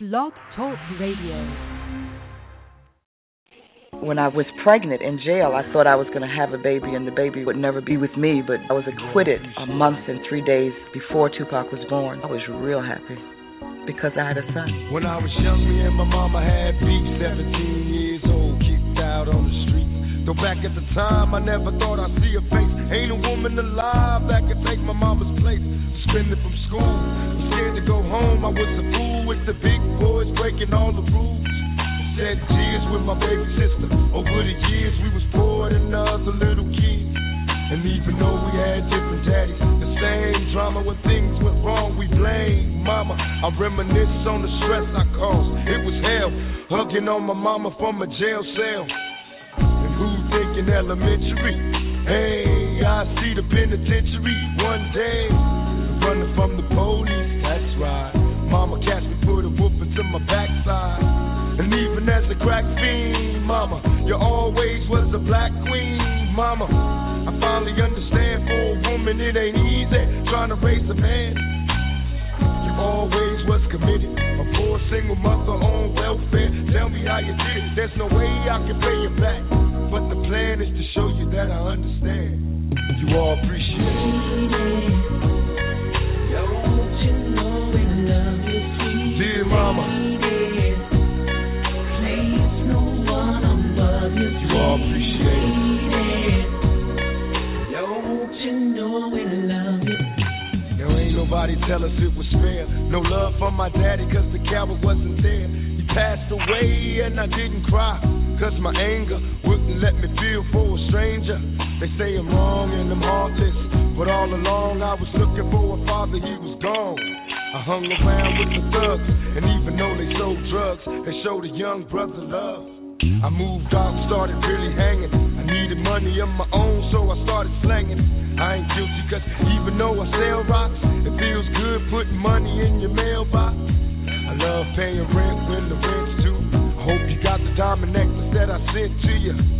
Blog Talk Radio. When I was pregnant in jail, I thought I was going to have a baby and the baby would never be with me, but I was acquitted a month and three days before Tupac was born. I was real happy because I had a son. When I was young, me and my mama had beef, 17 years old, kicked out on the street. Though back at the time, I never thought I'd see a face. Ain't a woman alive that could take my mama's place. Suspended from school, home. I was a fool with the big boys breaking all the rules. Shed tears with my baby sister. Over the years, we was poor than other little kids. And even though we had different daddies, the same drama when things went wrong, we blame mama. I reminisce on the stress I caused. It was hell, hugging on my mama from a jail cell. And who thinking elementary? Hey, I see the penitentiary one day. Running from the police, that's right. Mama catch me, put a whoop into my backside. And even as a crack fiend, mama, you always was a black queen, mama. I finally understand for a woman it ain't easy trying to raise a man. You always was committed, a poor single mother on welfare. Tell me how you did it. There's no way I can pay you back, but the plan is to show you that I understand. You all appreciate it. Dear mama. You all appreciate it. Ain't nobody tell us it was fair. No love for my daddy, cause the coward wasn't there. He passed away and I didn't cry. Cause my anger wouldn't let me feel for a stranger. They say I'm wrong and I'm heartless. But all along I was looking for a father, he was gone. I hung around with the thugs, and even though they sold drugs, they showed a young brother love. I moved out, started really hanging. I needed money of my own, so I started slanging. I ain't guilty, cause even though I sell rocks, it feels good putting money in your mailbox. I love paying rent when the rent's due. I hope you got the diamond necklace that I sent to you.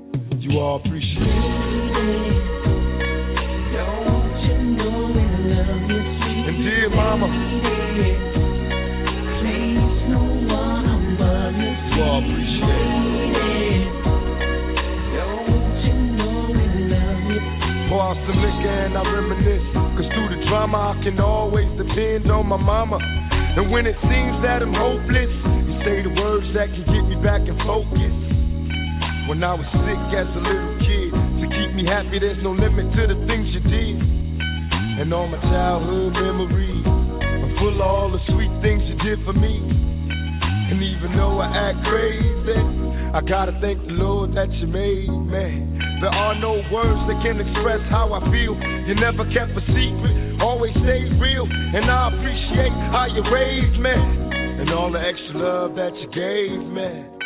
You all appreciate it. And mama, you all appreciate it. Pour out some liquor and I reminisce. Cause through the drama, I can always depend on my mama. And when it seems that I'm hopeless, you say the words that can get me back in focus. When I was sick as a little kid, to keep me happy, there's no limit to the things you did. And all my childhood memories are full of all the sweet things you did for me. And even though I act crazy, I gotta thank the Lord that you made me. There are no words that can express how I feel. You never kept a secret, always stayed real. And I appreciate how you raised me. And all the extra love that you gave me.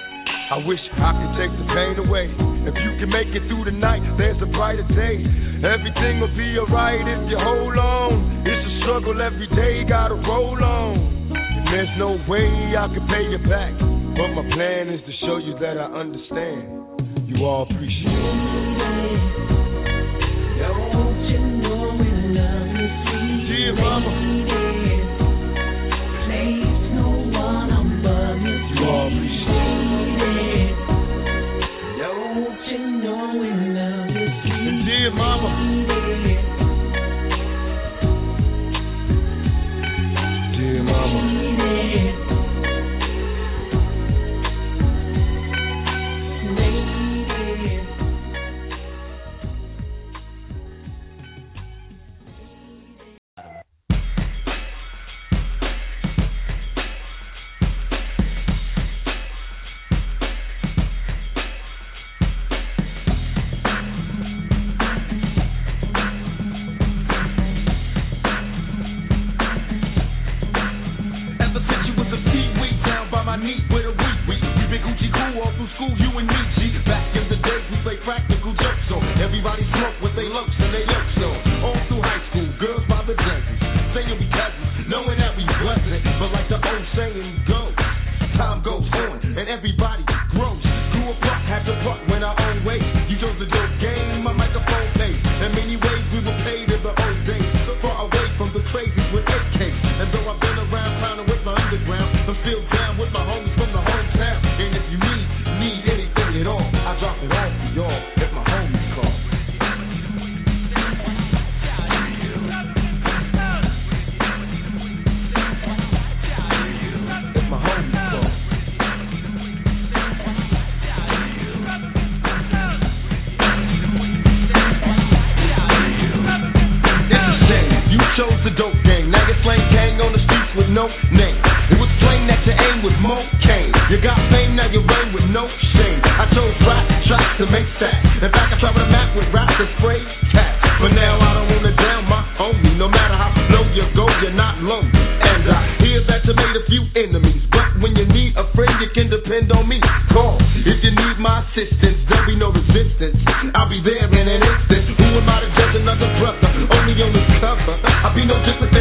I wish I could take the pain away. If you can make it through the night, there's a brighter day. Everything will be alright if you hold on. It's a struggle every day, gotta roll on. And there's no way I can pay you back. But my plan is to show you that I understand. You all appreciate it. Dear mama, you all appreciate mama, no difference.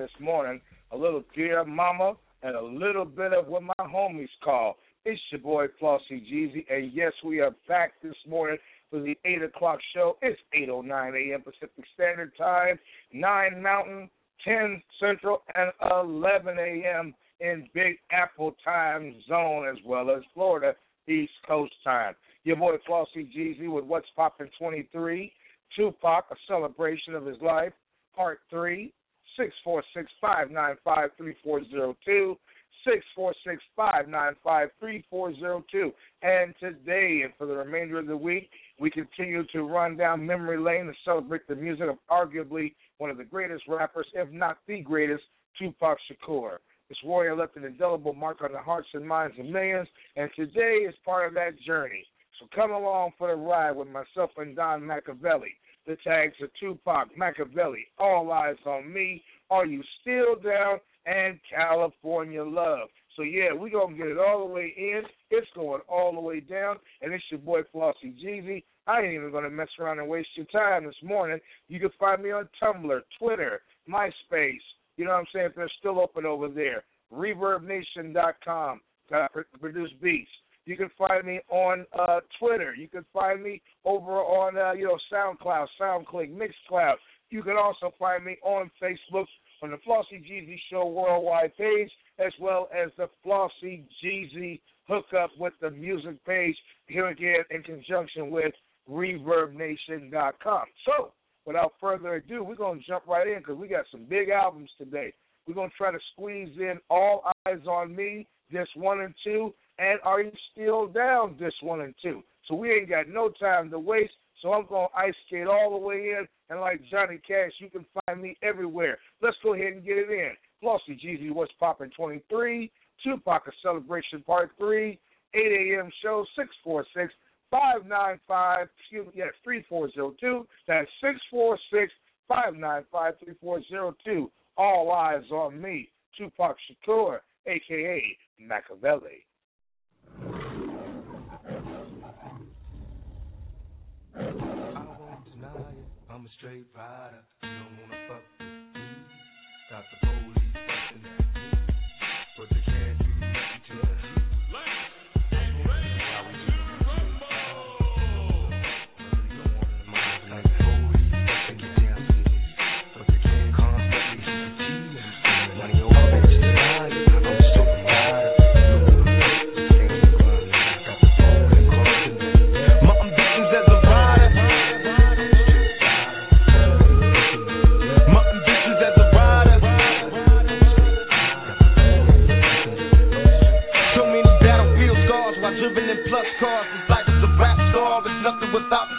this morning. A little dear mama and a little bit of what my homies call. It's your boy Flauxy Gz, and yes, we are back this morning for the eight o'clock show. It's eight oh nine a.m. Pacific Standard Time, nine Mountain, ten Central, and eleven a.m. in Big Apple Time Zone, as well as Florida East Coast Time. Your boy Flauxy Gz with What's Poppin' 23, Tupac, a celebration of his life, Part Three, Six four six five nine five three four zero two, six four six five nine five three four zero two. And today and for the remainder of the week, we continue to run down memory lane and celebrate the music of arguably one of the greatest rappers, if not the greatest, Tupac Shakur. This warrior left an indelible mark on the hearts and minds of millions, and today is part of that journey. So come along for the ride with myself and Don Makaveli. The tags are Tupac, Makaveli, All Eyez on Me, Are You Still Down, and California Love. So yeah, we gonna get it all the way in. It's going all the way down, and it's your boy Flauxy Gz. I ain't even gonna mess around and waste your time this morning. You can find me on Tumblr, Twitter, MySpace. You know what I'm saying? If they're still open over there, ReverbNation.com. to produce beats. You can find me on uh, Twitter. You can find me over on uh, you know SoundCloud, SoundClick, Mixcloud. You can also find me on Facebook on the Flauxy Gz Show Worldwide page, as well as the Flauxy Gz hookup with the music page here again in conjunction with ReverbNation.com. So, without further ado, we're going to jump right in because we got some big albums today. We're going to try to squeeze in All Eyez on Me, this one and two, and Are You Still Down, this one and two. So we ain't got no time to waste. So I'm going to ice skate all the way in. And like Johnny Cash, you can find me everywhere. Let's go ahead and get it in. Flauxy Gz What's Poppin' 23, Tupac A Celebration Part 3, 8 a.m. show 646 595, excuse me, yes, 3402. That's 646 595 3402. All eyes on me, Tupac Shakur, aka Makaveli. I'm a straight rider. You don't wanna fuck with me. Got the police without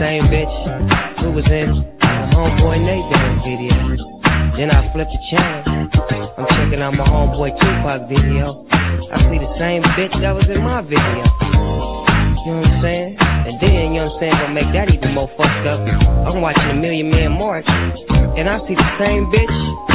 same bitch who was in my homeboy Nate video. Then I flip the channel. I'm checking out my homeboy Tupac video. I see the same bitch that was in my video. You know what I'm saying? And then, you know what I'm saying, gonna make that even more fucked up. I'm watching A Million Man March, and I see the same bitch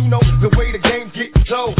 You know the way the game gets told.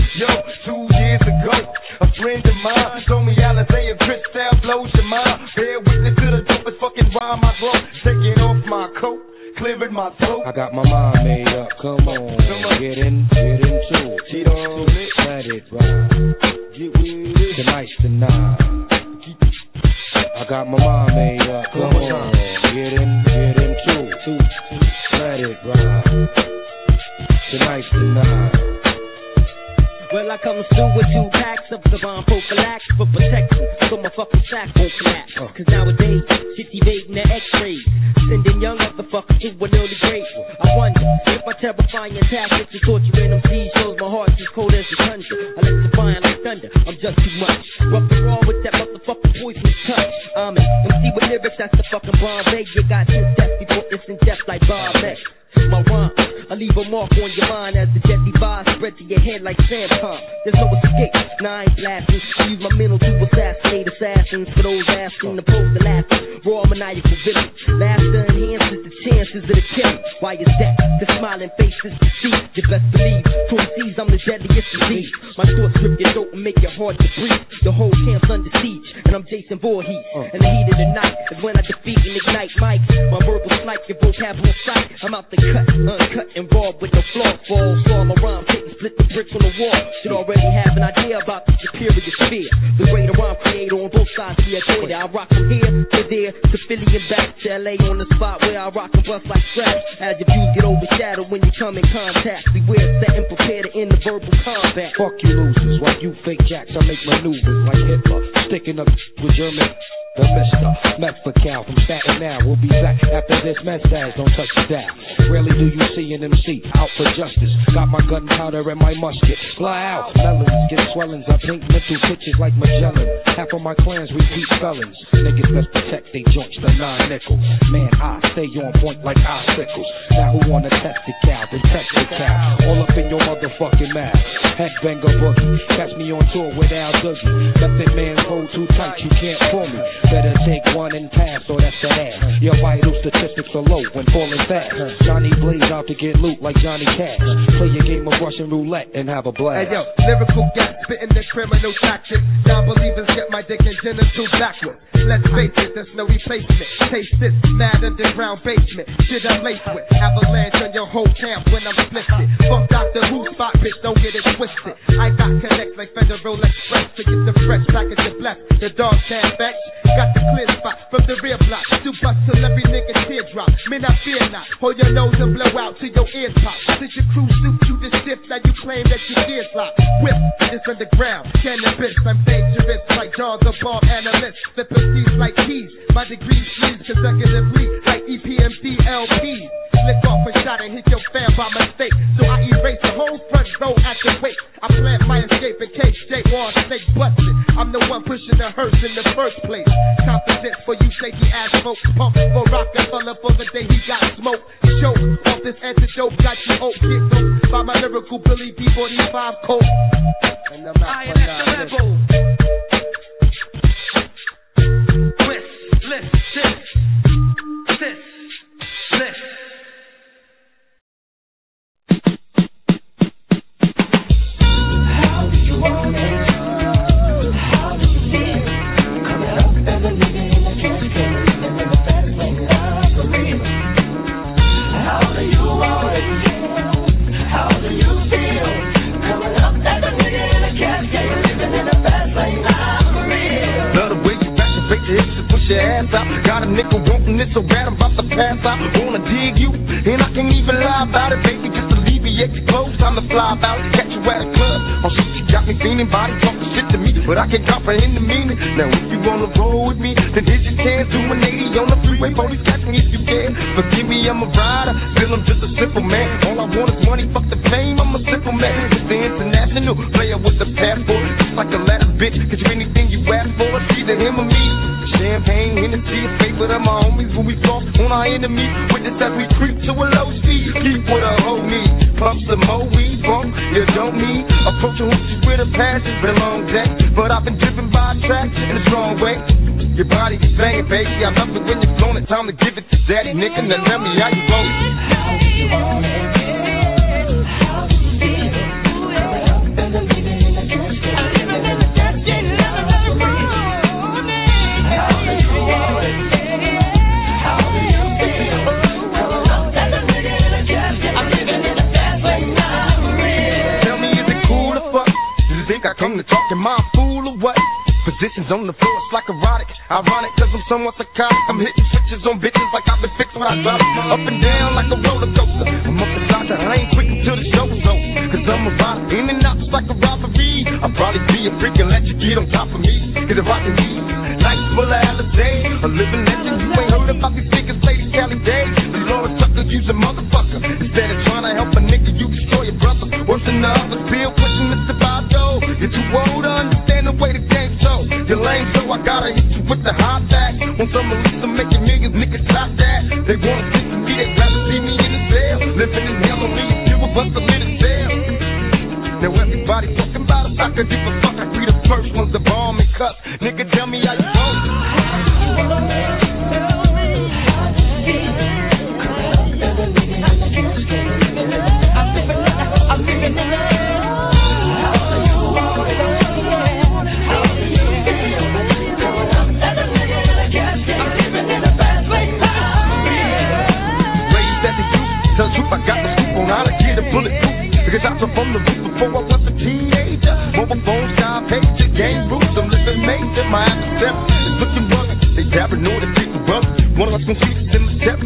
step, my after step is looking rough. They dabbing know they take the rough. One of us gon' keep us in the step.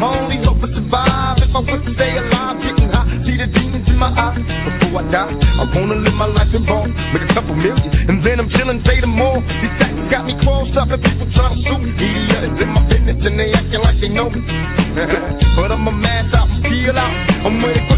My only hope is survive if I was to stay alive. Getting hot. see the demons in my eyes. Before I die, I wanna live my life in ball. Make a couple million, and then I'm chilling, say them all. These facts got me crossed up, and people try to sue me. Yeah, it's in my business, and they acting like they know me. but I'm a mass out, peel out. I'm ready for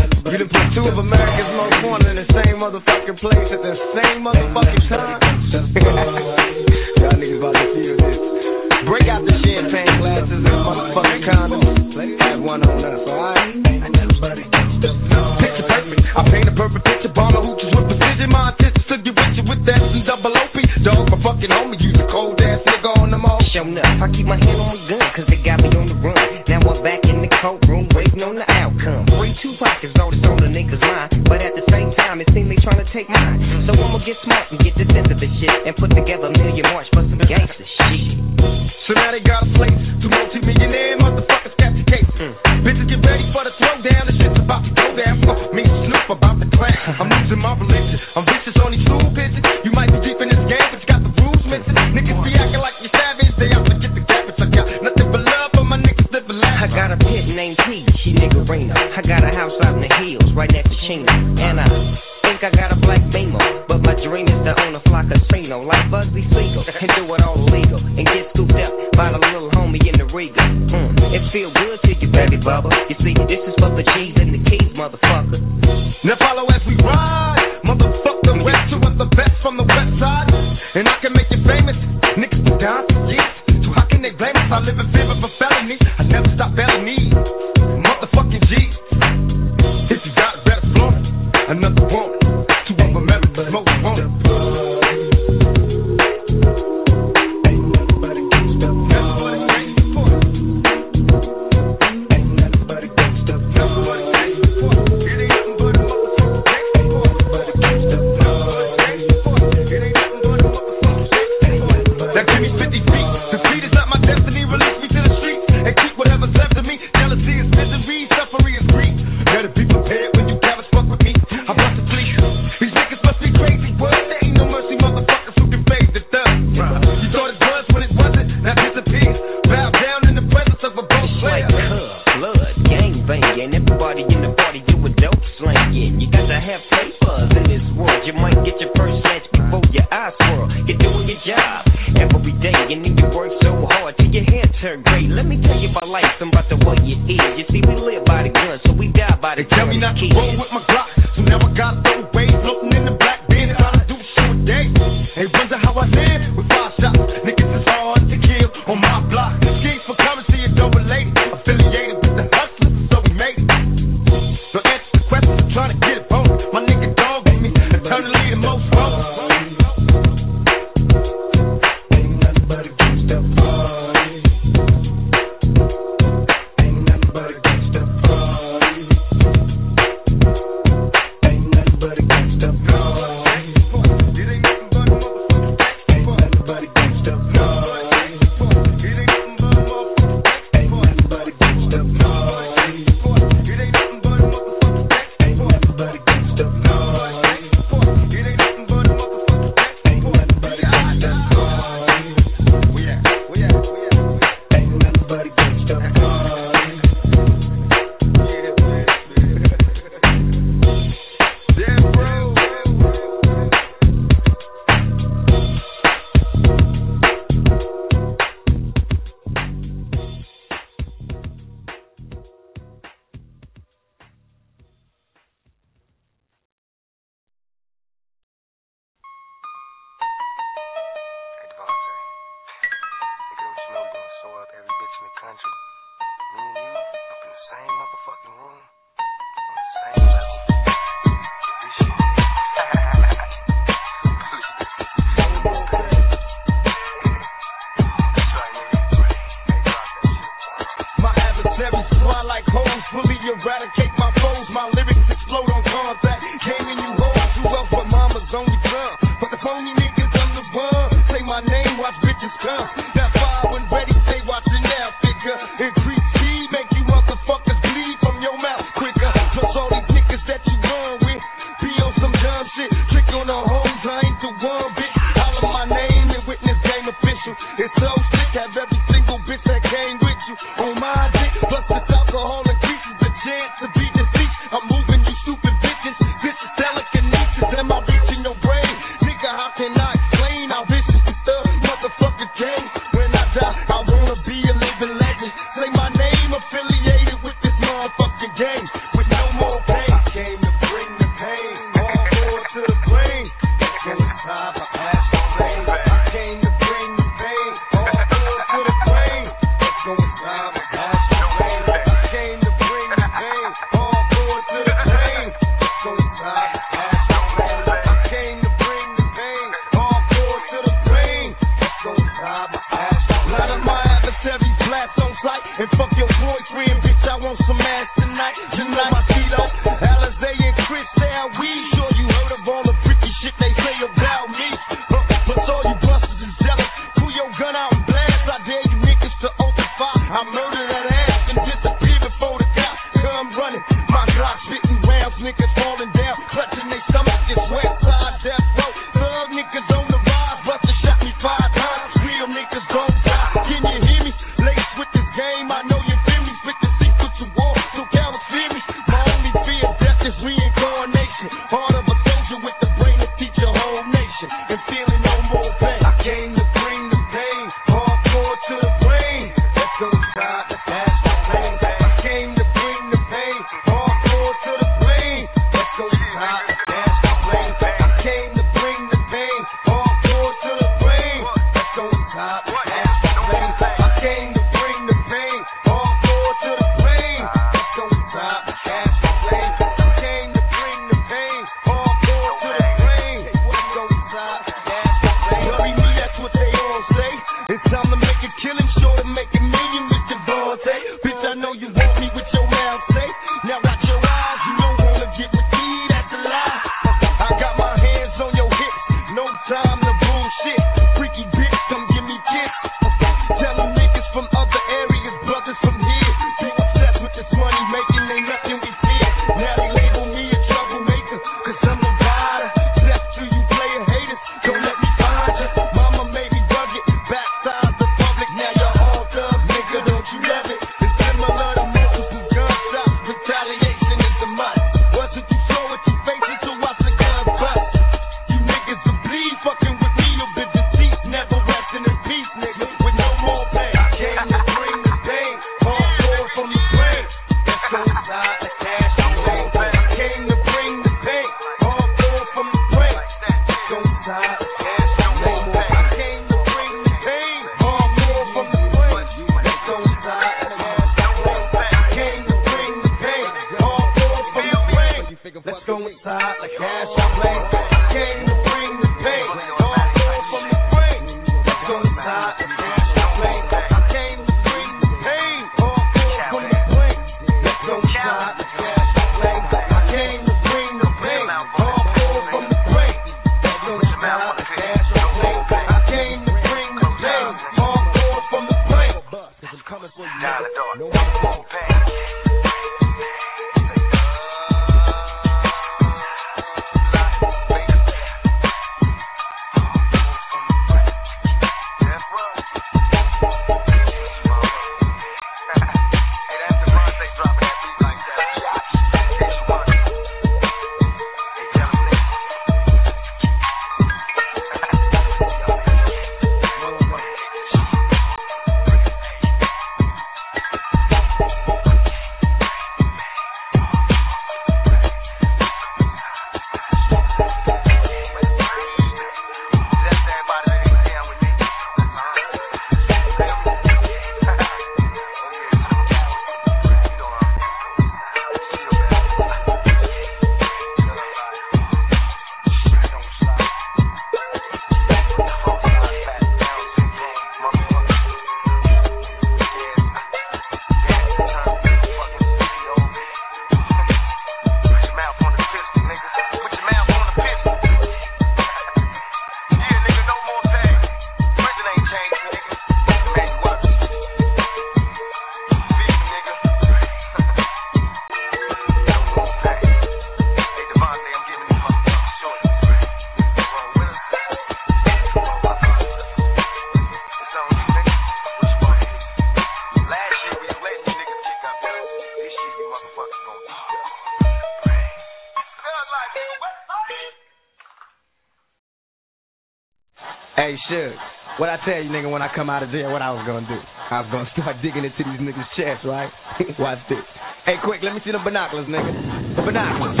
tell you, nigga, when I come out of jail, what I was gonna do. I was gonna start digging into these niggas' chests, right? Watch this. Hey, quick, let me see the binoculars, nigga. The binoculars.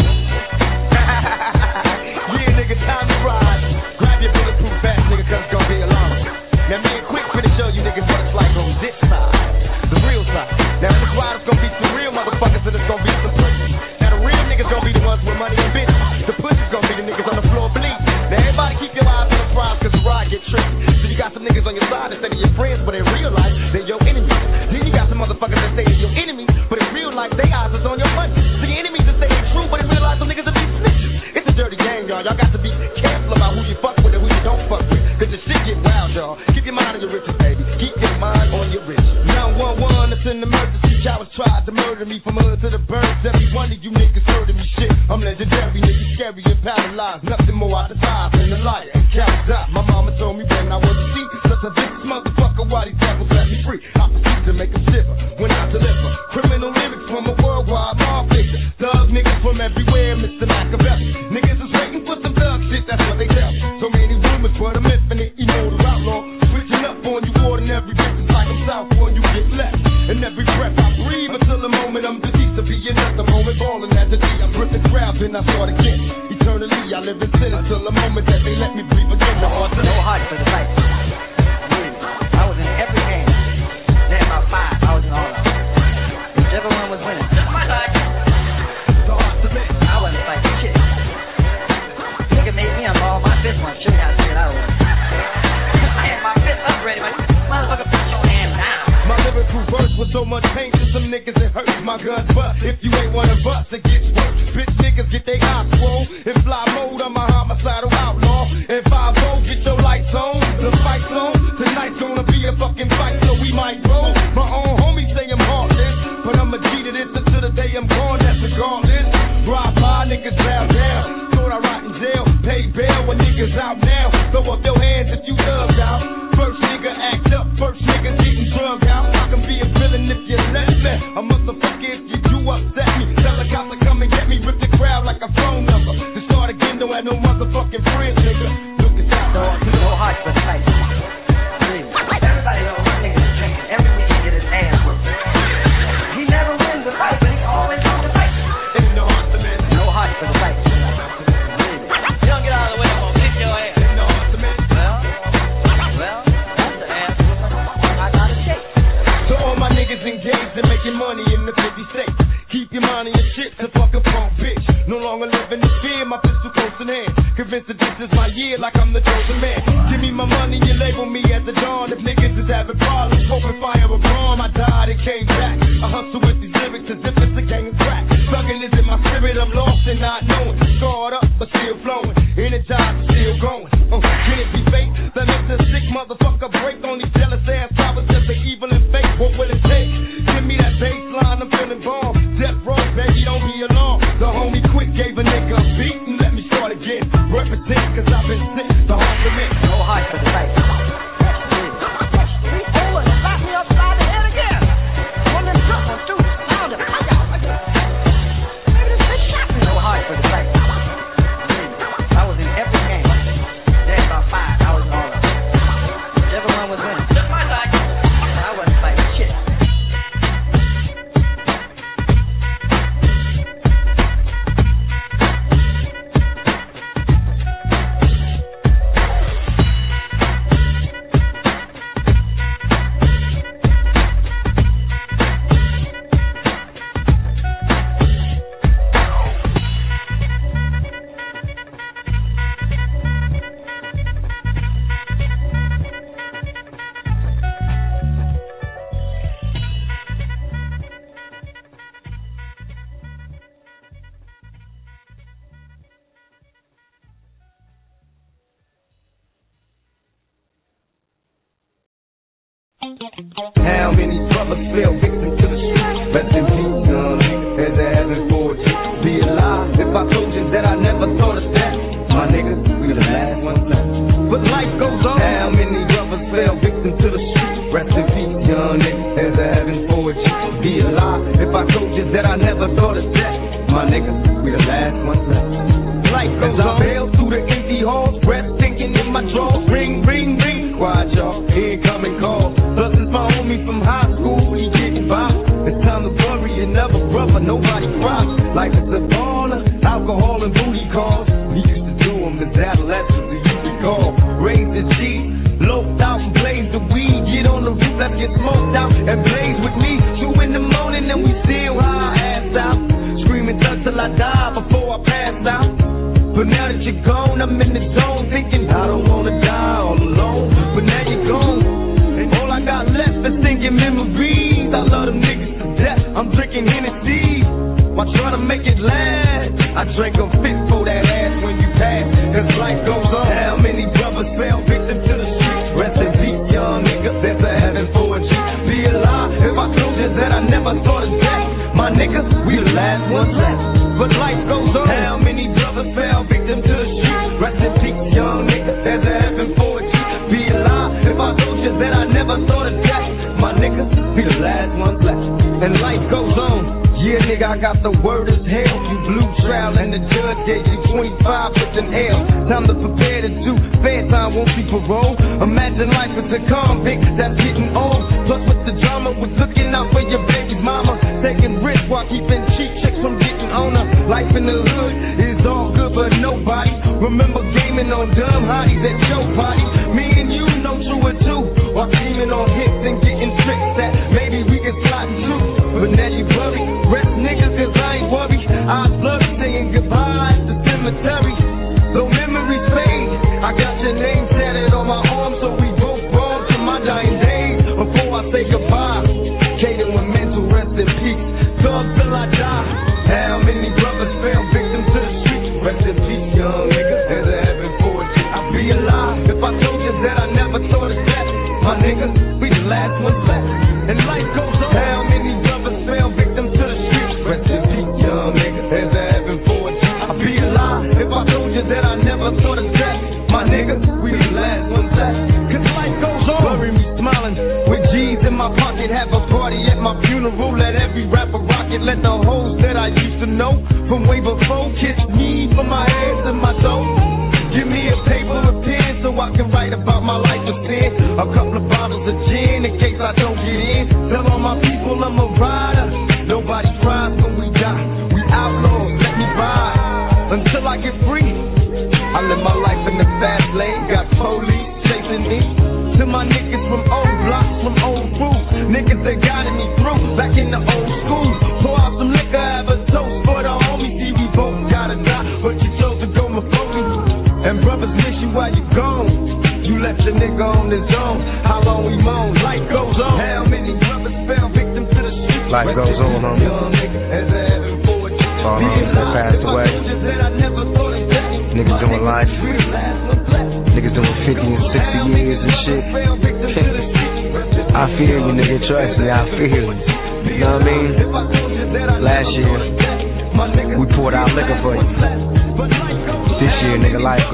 yeah, nigga, time to ride. me from hood to the birds. Every one of you niggas heard of me shit. I'm legendary, niggas scary and paralyzed. Nothing more I despise than a liar.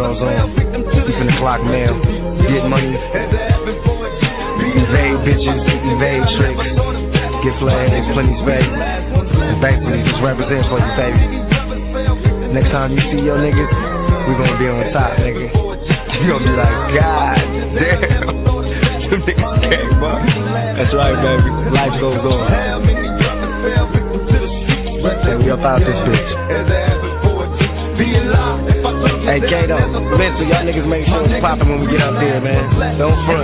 goes on. Keeping the clock mail, get money, evade bitches, evade tricks, get flagged, there's plenty space. And thankfully, just represent for you baby. Next time you see your niggas, we gonna be on top, nigga. make sure it's popping when we get out there, man. Don't front.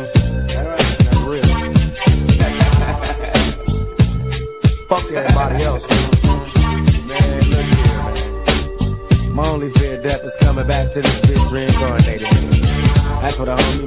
man. Fuck everybody else. My only fear of death is coming back to this bitch reincarnated. That's what I'm.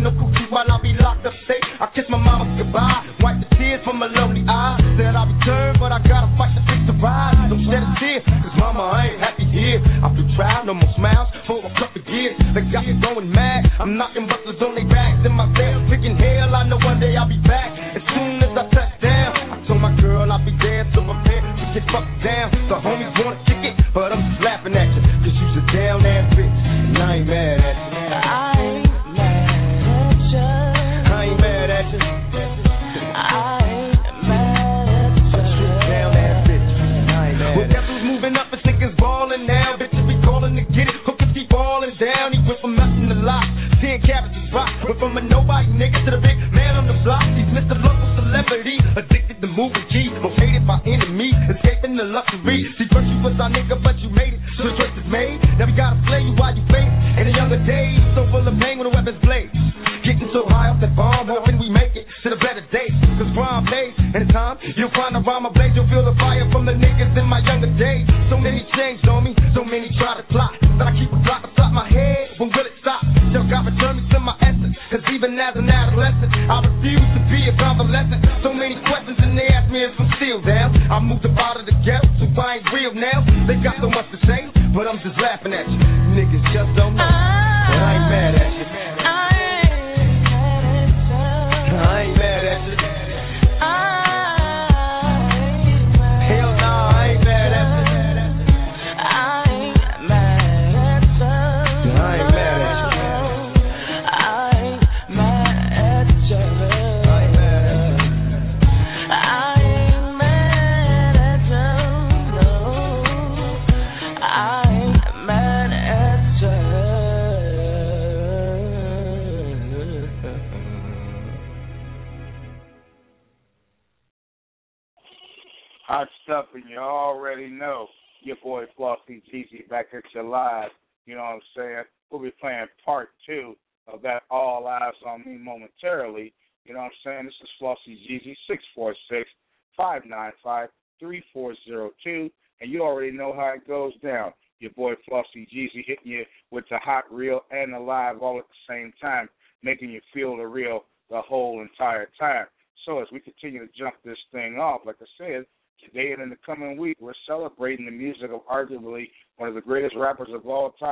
No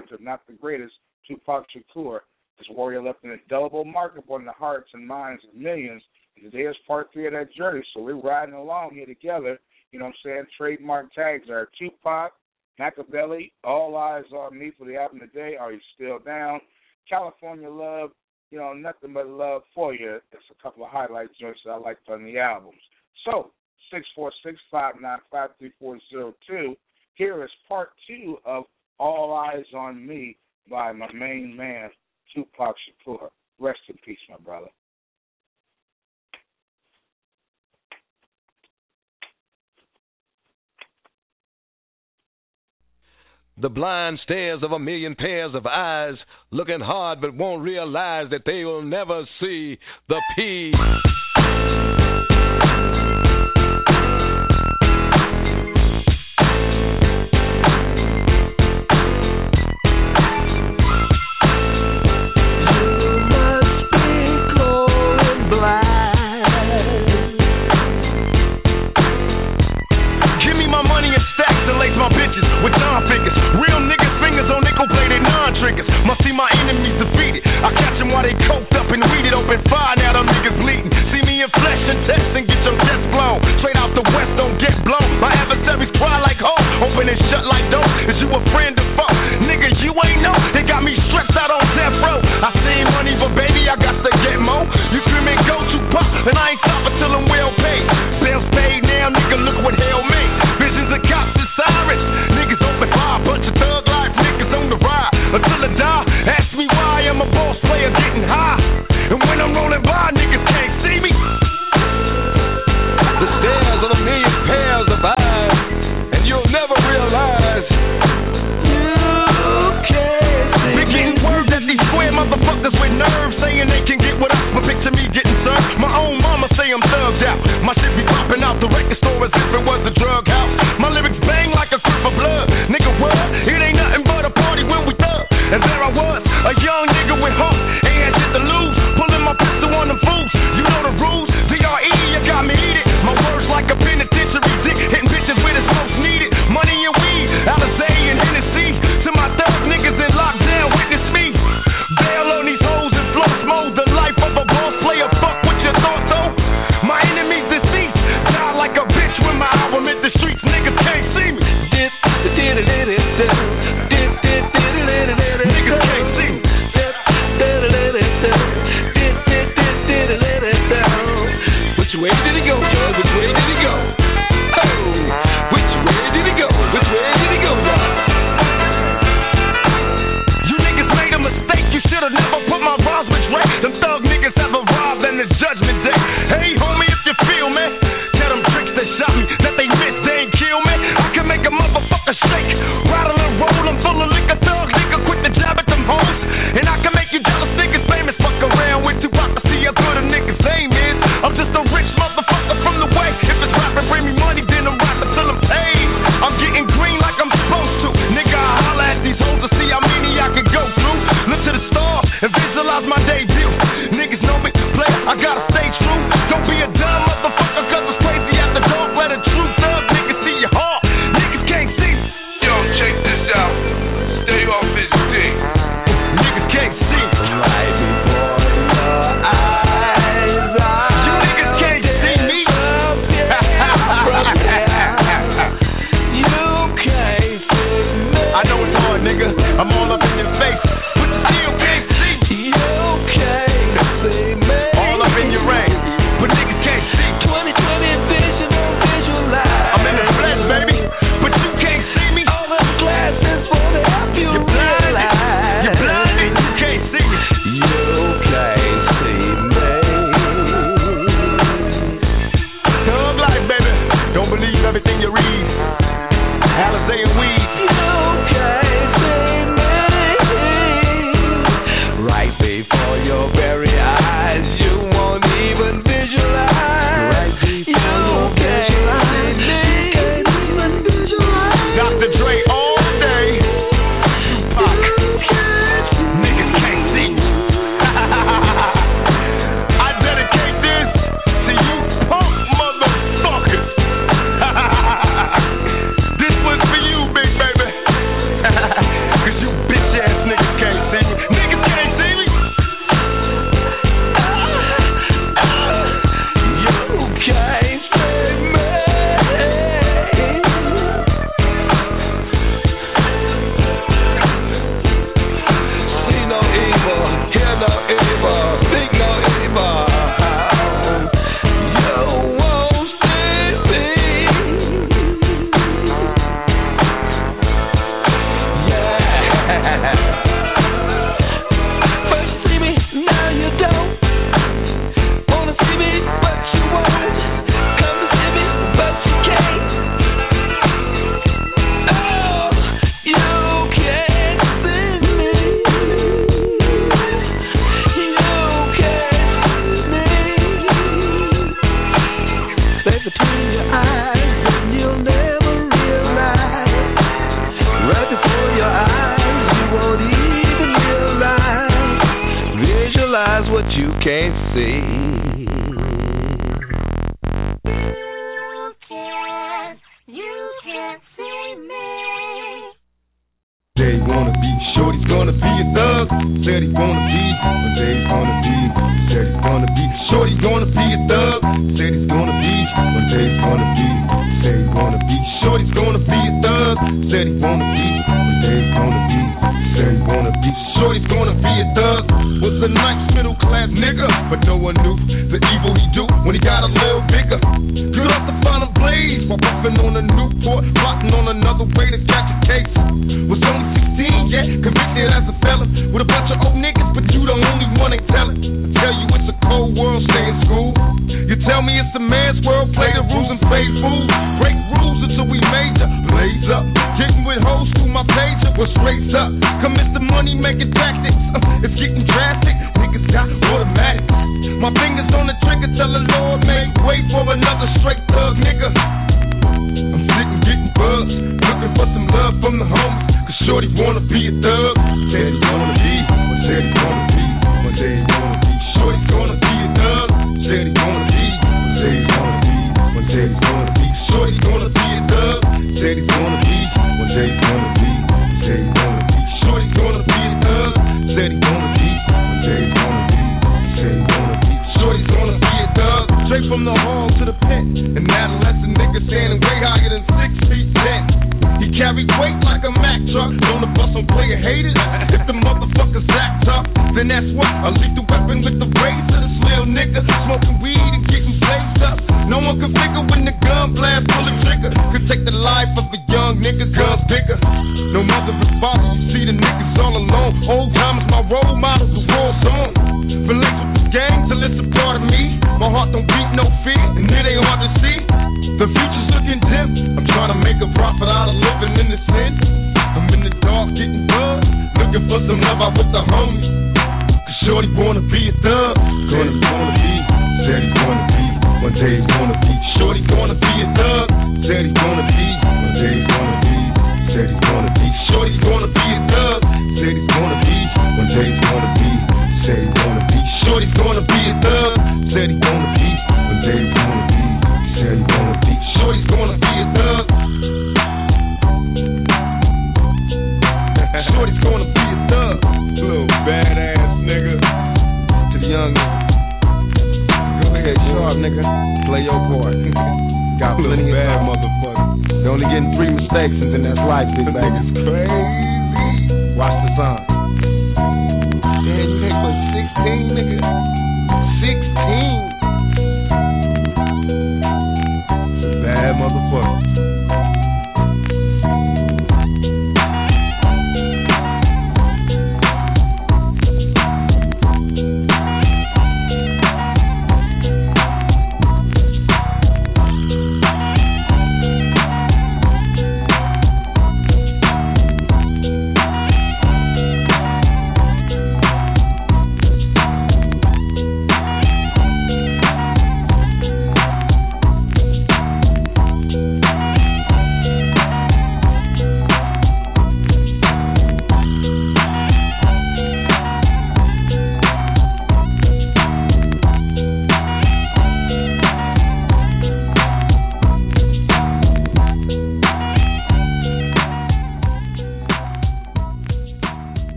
times, if not the greatest, Tupac Shakur. This warrior left an indelible mark upon the hearts and minds of millions. And today is part three of that journey, so we're riding along here together. You know what I'm saying? Trademark tags are Tupac, Makaveli, All Eyez on Me for the album today. Are you still down? California Love, you know, nothing but love for you. That's a couple of highlight joints that I liked on the albums. So, 646 595 3402. Here is part two of all Eyez on Me by my main man, Tupac Shakur. Rest in peace, my brother. The blind stares of a million pairs of eyes, looking hard but won't realize that they will never see the peace.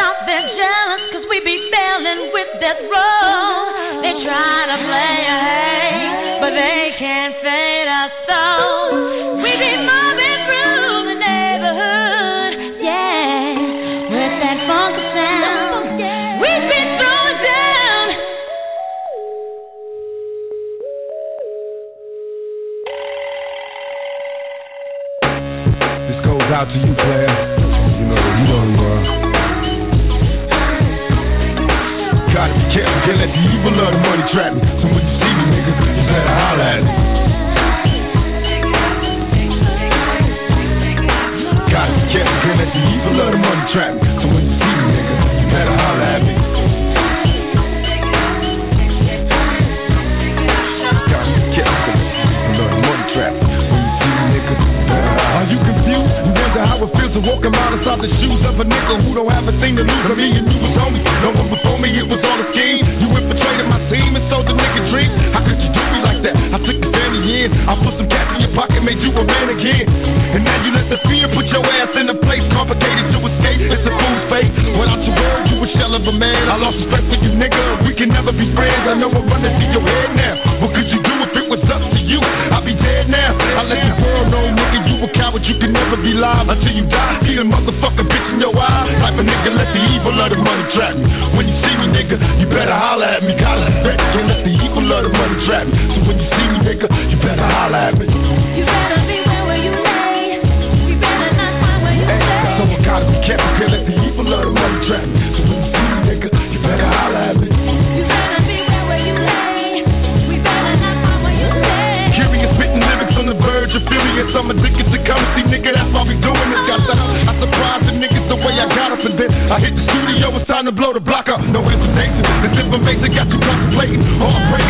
stop their jealous, cause we be bailing with that road. They try to play a hate, but they can't fade us though. We be moving through the neighborhood, yeah, with that funk sound. We be throwing down. This goes out to you, Claire. trap me. So when you see me, nigga, you better holler at me. Gotta be careful, can't let the evil of the money trap me. So when you see me, nigga, you better holler at me. Gotta be careful, evil of the money trap me. When you see me, nigga, Are you confused? You wonder how it feels to walk a mile inside the shoes of a nigga who don't have a thing to lose. I mean, you knew was on me. No one before me, it was all a scheme sold the nigga dream. How could you do me like that? I took the family in. I put some cash in your pocket, made you a man again. And now you let the fear put your ass in a place complicated to escape. It's a fool's fate. Without your word, you a shell of a man. I lost respect for you, nigga. We can never be friends. I know I'm running through your head now. What could you do if it was up to you? I'd be dead now. I let the world know me but you can never be live until you die. See the motherfucker bitch in your eye. Type a nigga, let the evil of the money trap me. When you see me, nigga, you better holler at me. Holler back, can't let the evil of the money trap me. So when you see me, nigga, you better holler at me. You better beware where you lay. Better not find where you hey. So I gotta be careful, can't let the evil of the money trap me. So when you see me, nigga, you better holler at me. You better beware where you lay. We better not find where you. Curious, lyrics on the verge. I'm addicted come see, nigga, that's all we doing is got the I surprised the niggas the way I got up and then I hit the studio, it's time to blow the block up. No hesitation, this information got you contemplating. All praise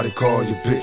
Somebody call you bitch.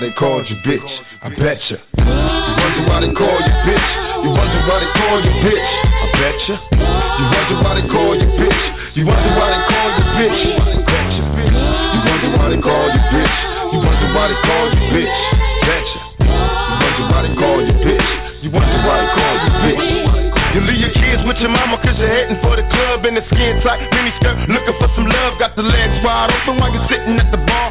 why they called you bitch. I betcha. You wonder why they call you bitch. You wonder why they call you bitch. I betcha. You wonder why they call you bitch. You wonder why they call you bitch. Betcha. You wonder why they call you bitch. You wonder why they call you bitch. Betcha. You wonder why they call you bitch. You wonder why they call you bitch. You leave your kids with your mama cause you're heading for the club in the skin tight mini skirt. Looking for some love, got the legs wide open while you're sitting at the bar.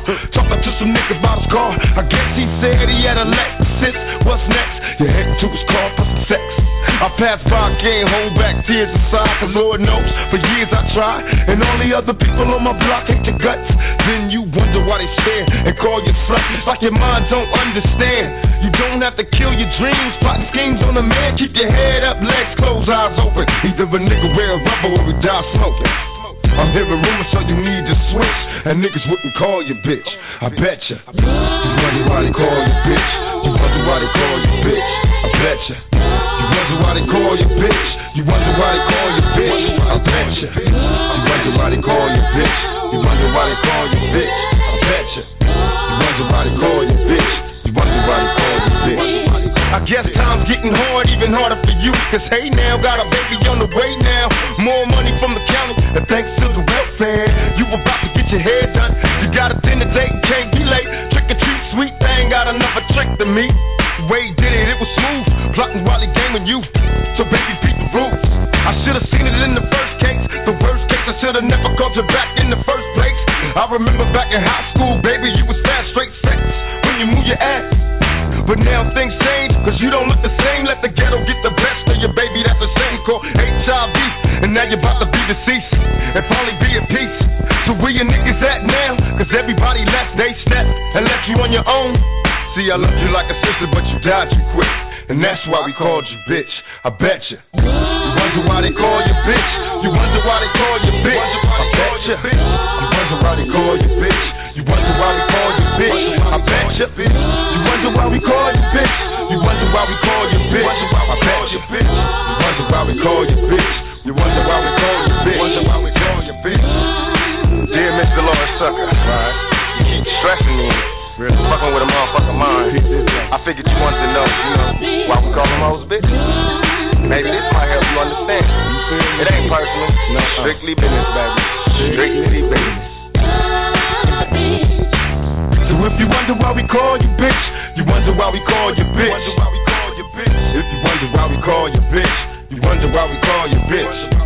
Some nigga about his car. I guess he said he had a Lexus. What's next? You head to his car for some sex. I passed by, can't hold back tears inside, cause Lord knows, for years I tried, and all the other people on my block hate your guts. Then you wonder why they stare and call you slut, like your mind don't understand. You don't have to kill your dreams, plot schemes on a man, keep your head up, legs closed, eyes open. Either a nigga wear a rubber or we die smoking. I'm hearing rumors, so you need to switch. And niggas wouldn't call you bitch. I bet ya. You wonder why they call you bitch. You wonder why they call you bitch. I bet ya. You wonder why they call you bitch. You wonder why they call you bitch. I bet ya. You wonder why they call you bitch. You wonder why they call you bitch. I bet ya. You wonder why they call you bitch. You wonder why they call you. I guess time's getting hard, even harder for you. Cause hey now, got a baby on the way now. More money from the county, and thanks to the welfare. You about to get your hair done. You got a dinner date, can't be late. Trick or treat, sweet thing, got another trick to me. Way did it, it was smooth. Plotting while he gaming you. So baby, beat the rules. I should've seen it in the first case. The worst case, I should've never called you back in the first place. I remember back in high school, baby, you was fast, straight sex. When you move your ass. But now things change, cause you don't look the same. Let the ghetto get the best of your baby, that's the same called HIV. And now you're about to be deceased and probably be at peace. So where your niggas at now? Cause everybody left, they stepped and left you on your own. See, I loved you like a sister, but you died too quick. And that's why we called you bitch. I bet you. You wonder why they call you bitch. You wonder why they call you bitch. I bet you. You wonder why they call you bitch. You wonder why we call you bitch. I bet you. You wonder why we call you bitch. You wonder why we call you bitch. I bet you. You wonder why we call you bitch. You wonder why we call you bitch. Wonder why we call you bitch. Dear Mr. Delores Tucker, right? You keep stressing me. Really fucking with a motherfucking mind. I figured you wanted to know, you know, why we call them hoes bitch. Maybe this might help you understand. It ain't personal. No, uh-uh. strictly business, baby. Strictly business. If you wonder why we call you bitch, you wonder why we call you bitch. If you wonder why we call you bitch, you wonder why we call you bitch.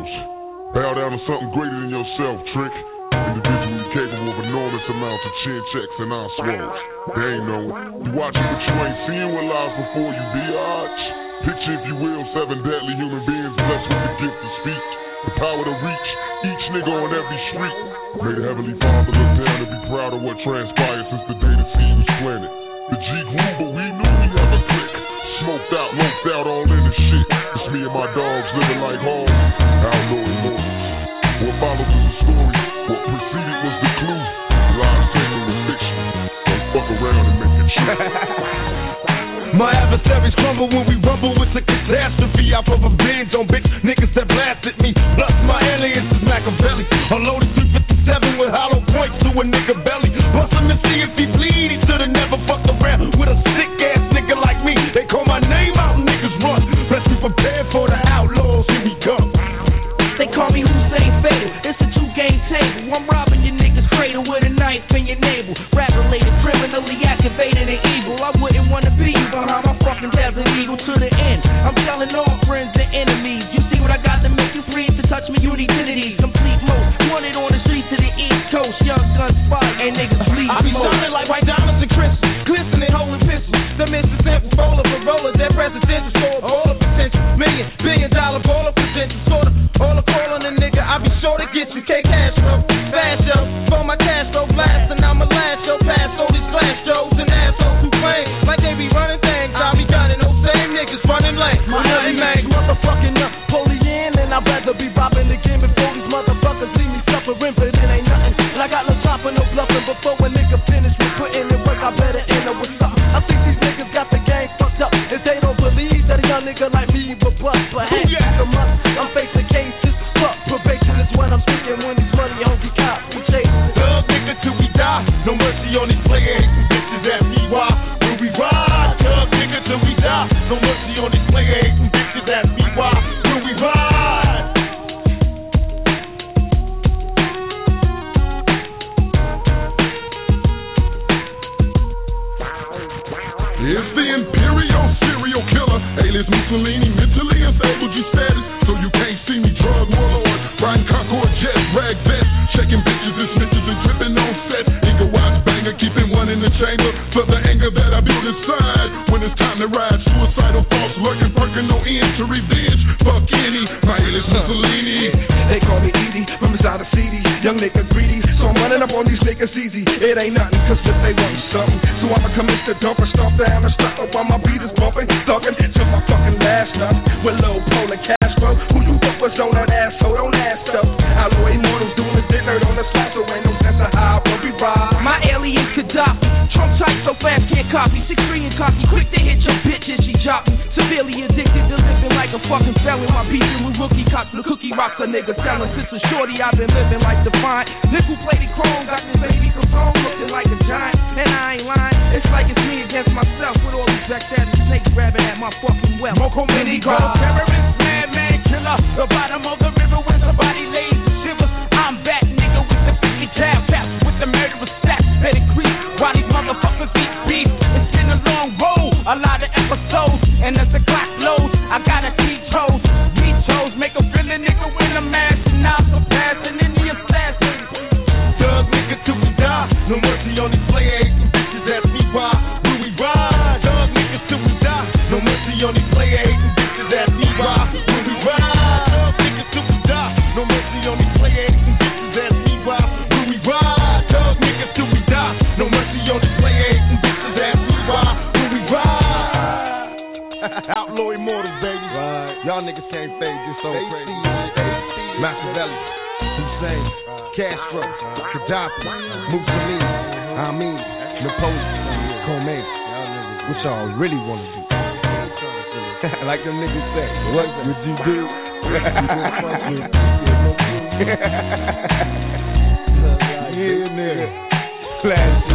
Immortals. Bow down to something greater than yourself, trick. Individually capable of enormous amounts of chin checks and eye swallows. They ain't knowing. You watching what you ain't seeing what lies before you, biatch. Picture, if you will, seven deadly human beings blessed with the gift of speech. The power to reach each nigga on every street. May the Heavenly Father look down and be proud of what transpired since the day the seed was planted. The G grew, but we knew we a click. Smoked out, loped out, all in the shit. It's me and my dogs living like home. My adversaries crumble when we rumble. It's a catastrophe. I put a binge on bitch niggas that blasted me. Plus my alias is Makaveli. Unloaded 357 with hollow points to a nigga belly. Bust him to see if he bleed. He should've never fucked around with a sick ass nigga like me. They call my name out, niggas run. Let's be prepared for the outlaws. Here we come. They call me Hussein Fatal. It's a two game table. I'm robbing your niggas cradle with a knife in your navel. Rap related, criminally activated and evil. I wouldn't wanna be you behind my fucking desert eagle to the end. I'm telling all friends and enemies. You see what I got to make you free to touch me, you need. Complete mode. Wanted on the streets to the east coast. Young guns spot and niggas bleed. I be sounding like white diamonds and crystals, glistening, holding pistols. The Mr. Simple roller for roller, that presidential score, all the potential, million, billion dollar baller potential, sort of, all the call on the nigga. I be sure to get you, K cash flow, fast show, for my cash I'd rather be robbing again before these motherfuckers leave me suffering, but it ain't nothing. And I got no time for no bluffing before a nigga finish with putting in work. I better end up with something. I think these niggas got the game fucked up. If they don't believe that a young nigga like me will bust, but hey, must. I'm facing cases. Fuck probation is what I'm speaking when these money hungry cops be chasing. Thug nigga till we die. No mercy on these Mussolini, mentally unstable G status, so you can't see me drug warlord, riding Concorde jets, rag vest, checking bitches and snitches and tripping on set. Nigga watch banger, keeping one in the chamber for the anger that I build inside. When it's time to ride, suicidal thoughts lurking, perking no end to revenge. Fuck any, alias Mussolini. They call me Edie, from inside the CD. Young nigga greedy, so I'm running up on these niggas easy. It ain't nothing, cause if they want something, so I'ma come Mr. Dump and stomp down and stop up while my snakes grabbing at my fucking. Moco Mini Gold terrorist, madman killer. The bottom of the like them niggas say, what would you do? yeah, nigga. Last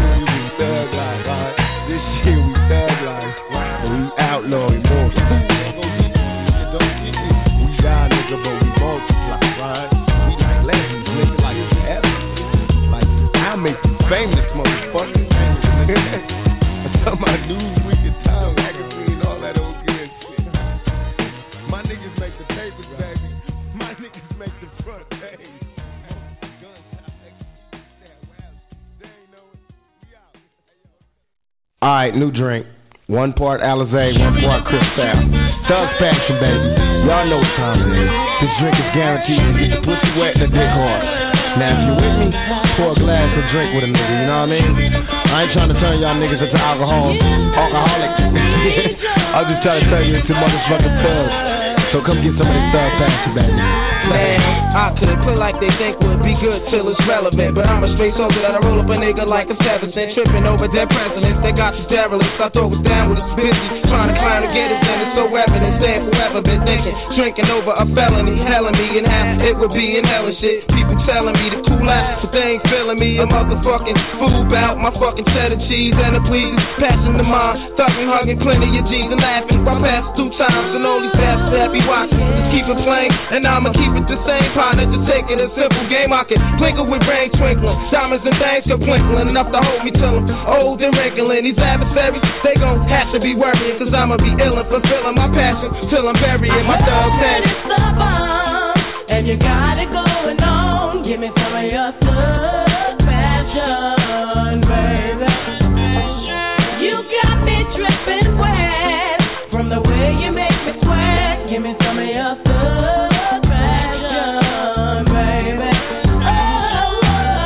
New drink. One part Alizé, one part Chris Cristal. Thug fashion, baby. Y'all know what time it is. This drink is guaranteed to get the pussy wet and the dick hard. Now, if you with me, pour a glass and drink with a nigga, you know what I mean? I ain't trying to turn y'all niggas into alcohol, alcoholics. I'm just trying to turn you into motherfucking thugs. So come get some of this thug fashion, baby. Man, I could play like they think would be good till it's relevant. But I'm a straight soldier that I roll up a nigga like a seven cent. Tripping over their presidents, they got you derelicts. I throw it down with a bitches. Trying to climb to get it, and it's so evident. Saying forever been thinking. Drinking over a felony, telling me and how it would be in hell and shit. Telling me to cool out, but they ain't feeling me. A motherfucking fool bout my fucking cheddar cheese and the please. Passing the mind, thugging, hugging plenty of G's and laughing. I passed two times and these bastards happy watching. Just keep it playing, and I'ma keep it the same. Partner, just take it a simple game. I can twinkle with brain twinkling. Diamonds and things go twinkling enough to hold me till I'm old and wrinkling. These adversaries, they gon' have to be worrying, cause I'ma be ill and fulfilling my passion till I'm burying my thug passion. And you got it going on. Give me some of your passion, baby. You got me dripping wet from the way you make me sweat. Give me some of your passion, baby. Oh,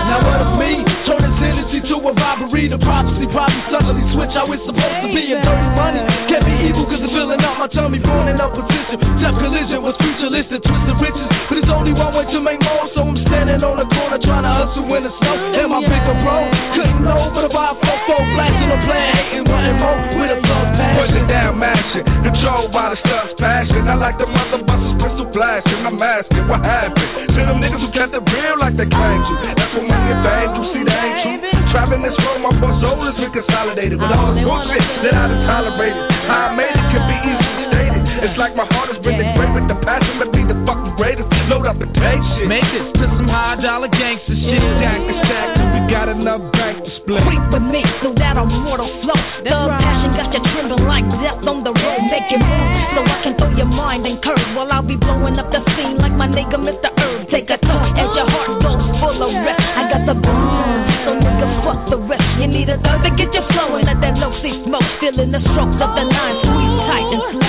now what of me? Turning energy to a robbery. The prophecy probably suddenly switch how it's supposed to be. And dirty money can't be evil cause it's filling out my tummy. In opposition. Death collision was futuristic. Twisted riches. Only one to make more. So I'm standing on the corner trying to hustle in the snow. And my bigger bro couldn't know. But if I fall, fall blasting a plan. Hating, wanting more with a thug passion. Pushing down, mashing. Controlled by the stuff's passion. I like the mother busters, pistol flashing. I'm asking what happened to them niggas who kept it real like they claimed to. That's what money and fame do. See, they ain't true. Traveling this road, my boy consolidated with all the bullshit that I done tolerated. How I made it could be easily stated. It's like my heart is really great with the passion to be the fucking greatest. Load up and take shit. Make this to some high dollar gangster shit. Stack and stack, we got enough bank to split. Creep with me so that I'm mortal flow. Thug passion got you trembling like death on the road. Make it move so I can throw your mind in curve while I'll be blowing up the scene like my nigga Mr. Herb. Take a toke as your heart goes full of rest. I got the boom, so nigga fuck the rest. You need a thug to get you flowing. Let that low see smoke, feeling the strokes of the nine, squeeze tight and slow.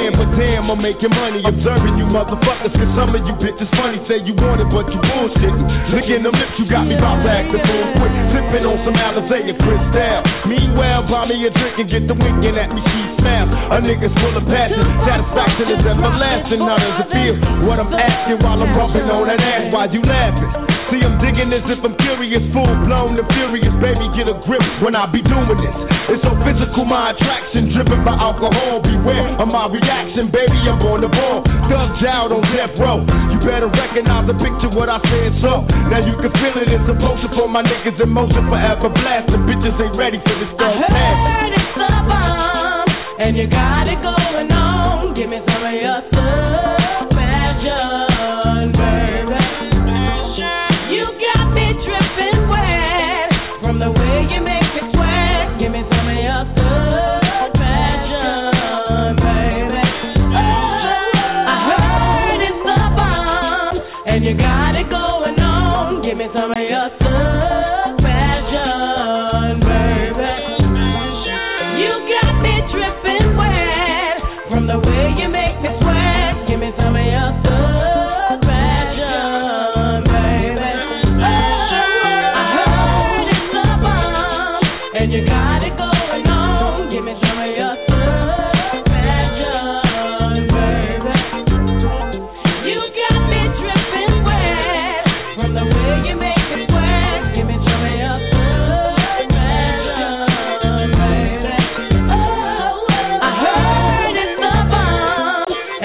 damn, I'm making money. Observing you motherfuckers, cause some of you bitches funny. Say you want it, but you bullshitting. Licking them lips, you got me about to act the fool quick. Sipping on some Alizé and Cristal. Meanwhile, buy me a drink and get the winking at me. She smiles. A nigga's full of passion. Satisfaction is everlasting. How does it feel? What I'm asking while I'm rubbing on that ass, why you laughing? See, I'm digging as if I'm curious, full blown and furious. Baby, get a grip when I be doing this. It's so physical, my attraction, driven by alcohol. Beware of my reaction, baby, I'm on the ball. Thugged out on death row. You better recognize the picture, what I said so. Now you can feel it, it's a potion for my niggas in motion, forever blasting. Bitches ain't ready for this thug I heard it's the bomb, and you got it going on. Give me some of your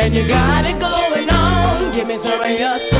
and you got it going on. Give me some of your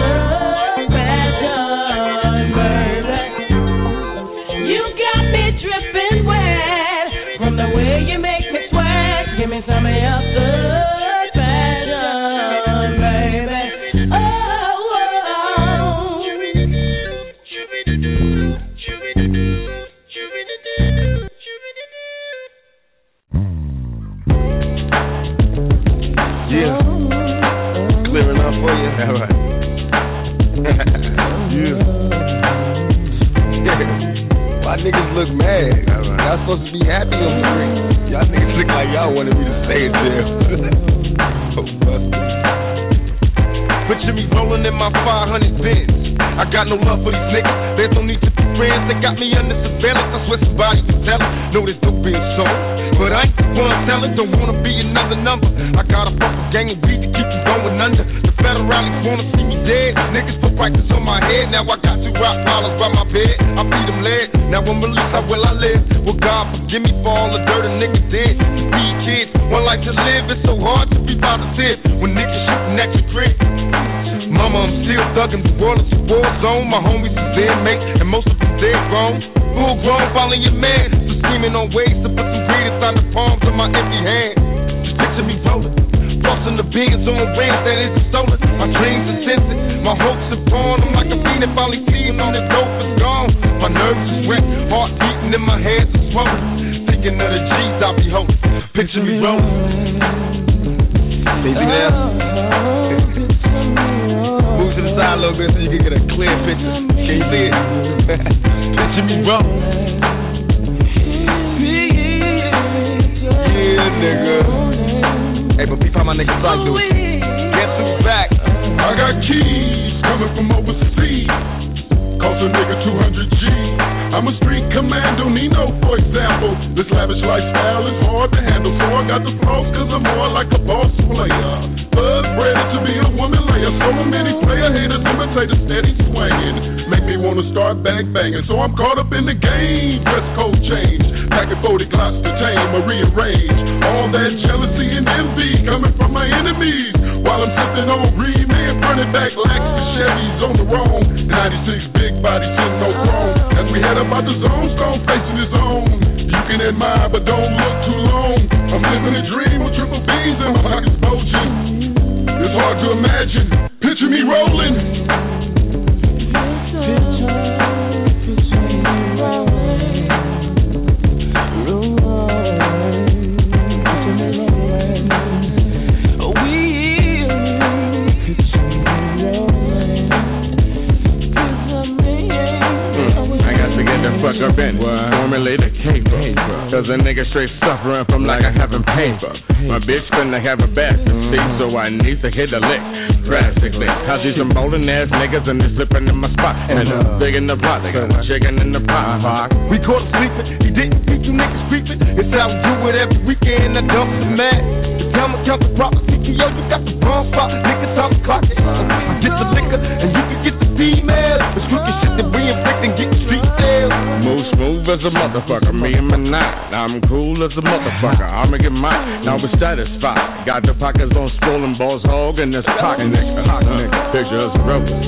I'ma get mine. Now we're satisfied. Got the pockets on stolen balls, hog in this pocket, nigga. Uh, picture us rebels.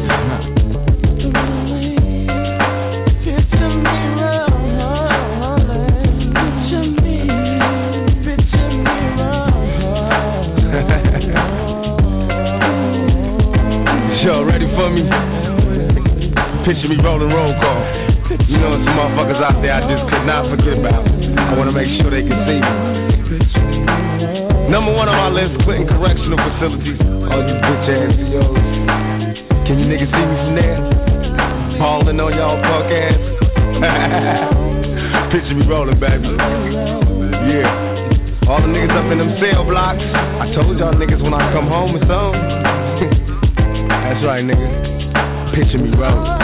Picture me rolling roll I told y'all niggas when I come home it's on. That's right, nigga. Picture me rolling.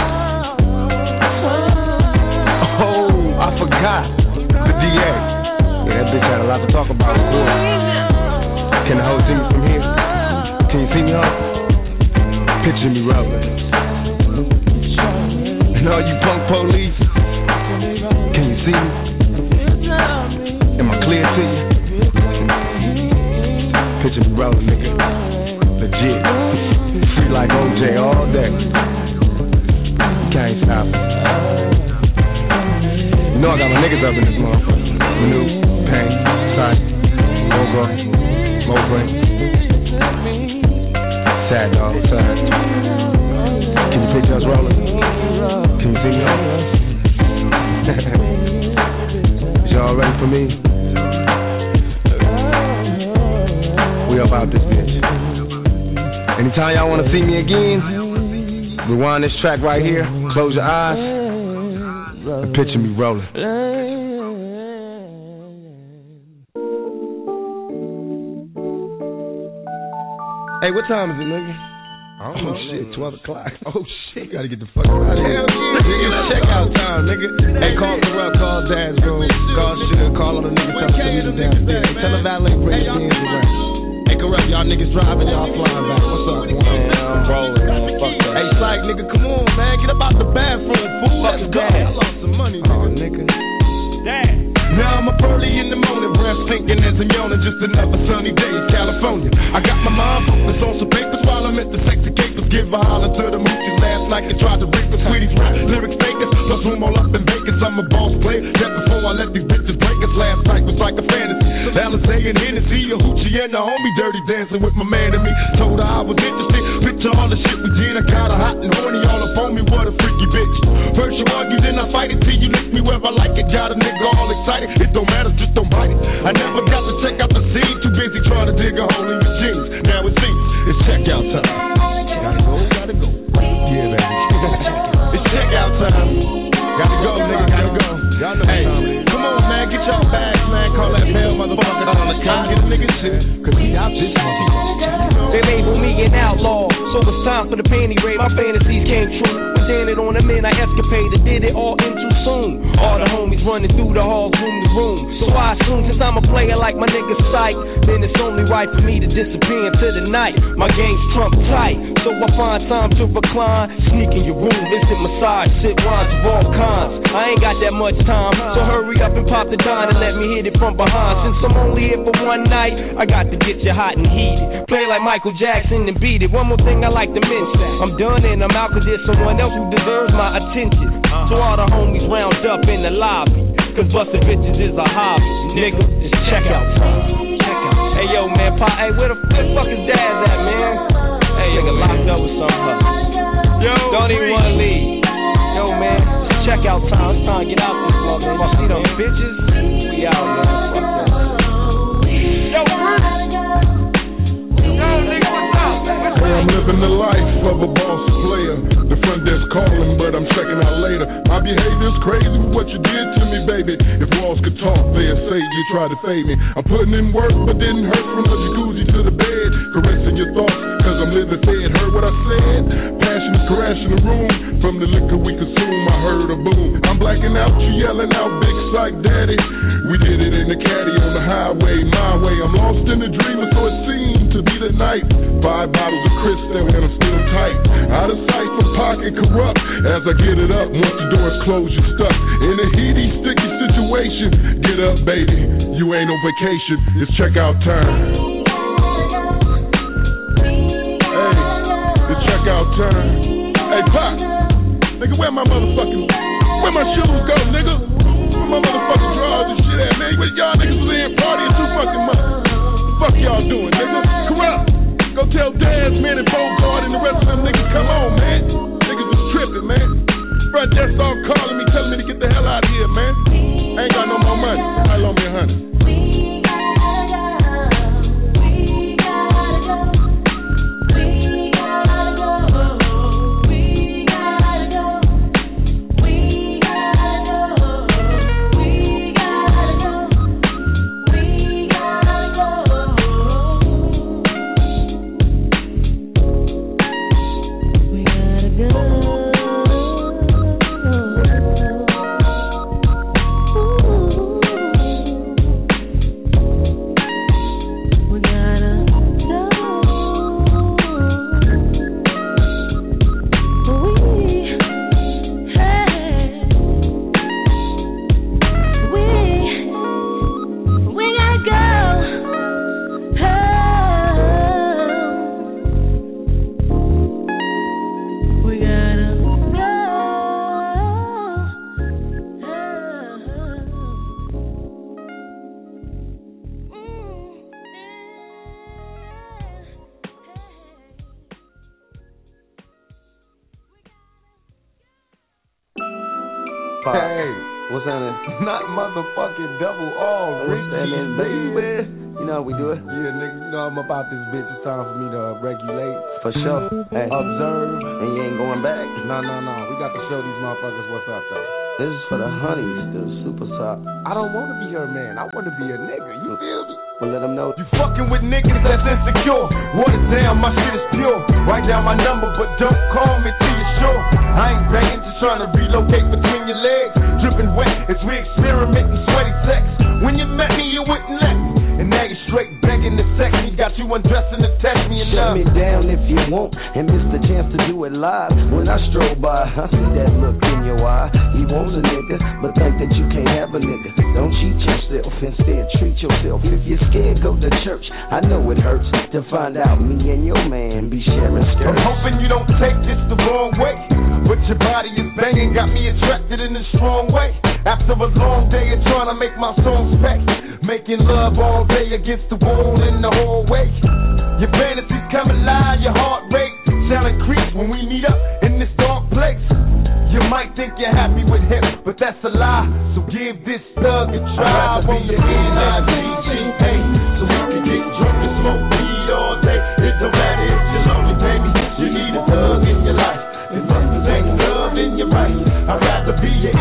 What time is it, nigga? I don't know. Oh, shit, 12 o'clock. Oh, shit. You gotta get the fuck zoom all up in Vegas. I'm a boss player. Just before I let these bitches break us, last night was like a fantasy. Alizé and Hennessy, a hoochie and a homie, dirty dancing with my man and me. Told her I was interested. Picture all the shit we did. I got hot and horny all up on me. What a freaky bitch. First you argue, then I fight it till you lick me wherever I like it. Got a nigga all excited. It don't matter, just don't bite it. I never got to check out the scene, Too busy trying to dig a hole in Get a nigga shit, cause out this They label me an outlaw, so it's time for the panty raid. My fantasies came true. Was it on the man I escapaded, did it all in too soon. All the homies running through the halls, room to room. So I assume since I'm a player like my nigga Syke, then it's only right for me to disappear into the night. My game's trump tight, so I find time to recline. Sneak in your room, visit, massage, sit wines of all kinds. I ain't got that much time, so hurry up and pop the dime and let me hit it from behind. Since I'm only here for one night, I got to get you hot and heated. Play like Michael Jackson and beat it. One more thing I like to mention. I'm done and I'm out cause there's someone else who deserves my attention. So all the homies round up in the lobby. Cause busting bitches is a hobby. Nigga, it's checkout time. Hey yo, man, pop, hey, where the, where the fuck is Daz at, man? Hey, nigga, locked up with some? Yo, don't even wanna leave. Yo, man, checkout time. It's time to get out this mother. You see them bitches? We out, man. Yo, I'm living the life of a boss player. The front desk calling, but I'm checking out later. My behavior's crazy with what you did to me, baby. If walls could talk, they'd say you tried to fade me. I'm putting in work, but didn't hurt from the jacuzzi to the bed. Caressing your thoughts, cause I'm living fed. Heard what I said? Passion is crashing the room. From the liquor we consume, I heard a boom. I'm blacking out, you yelling out, big Syke daddy. We did it in the caddy on the highway, my way. I'm lost in the dream, so it seemed to be the night. Five bottles of Cristal and I'm still tight. Out of sight from pocket corrupt. As I get it up, once the door's closed, you're stuck. In a heaty, sticky situation. Get up, baby. You ain't on vacation. It's checkout time. Checkout time. Hey, Pop. Nigga, where my motherfucking, where my shoes go, nigga? Where my motherfucking drawers and shit at, man? Where y'all niggas was in partying too fucking much. Fuck y'all doing, nigga? Come on. Go tell Daz, man, and Bogart and the rest of them niggas, come on, man. Niggas is tripping, man. Front desk all calling me, telling me to get the hell out of here, man. I ain't got no more money. I loan me hundred. Not motherfucking double R, happening, baby? You know how we do it? Yeah, nigga, you know I'm about this bitch. It's time for me to uh, regulate. For sure. Hey. Observe. And you ain't going back? No, no, no. We got to show these motherfuckers what's up, though. This is for the honeys, the super top. I don't want to be her man. I want to be a nigga. You feel me? Well, let them know. You fucking with niggas that's insecure. Water down, my shit is pure. Write down my number, but don't call me till you're sure. I ain't banging, just trying to relocate between your legs. Dripping wet as we experiment in sweaty sex. When you met me, you wouldn't let straight begging to sex me. Got you undressing to test me Shut enough. me down if you want and miss the chance to do it live. When I stroll by, I see that look in your eye. He wants a nigga, but think that you can't have a nigga. Don't cheat yourself, instead treat yourself. If you're scared, go to church. I know it hurts to find out me and your man be sharing skirts. I'm hoping you don't take this the wrong way. But your body is banging, got me attracted in a strong way. After a long day of trying to make my songs back, making love all day against the wall in the hallway. Your fantasies come alive, your heart rate shall increase when we meet up in this dark place. You might think you're happy with him, but that's a lie. So give this thug a try. I want to be N-I-G-G-A, so we can get drunk and smoke weed all day. It don't matter if you're lonely, baby. You need a thug in your life. Must be ain't love in your right. I'd rather be your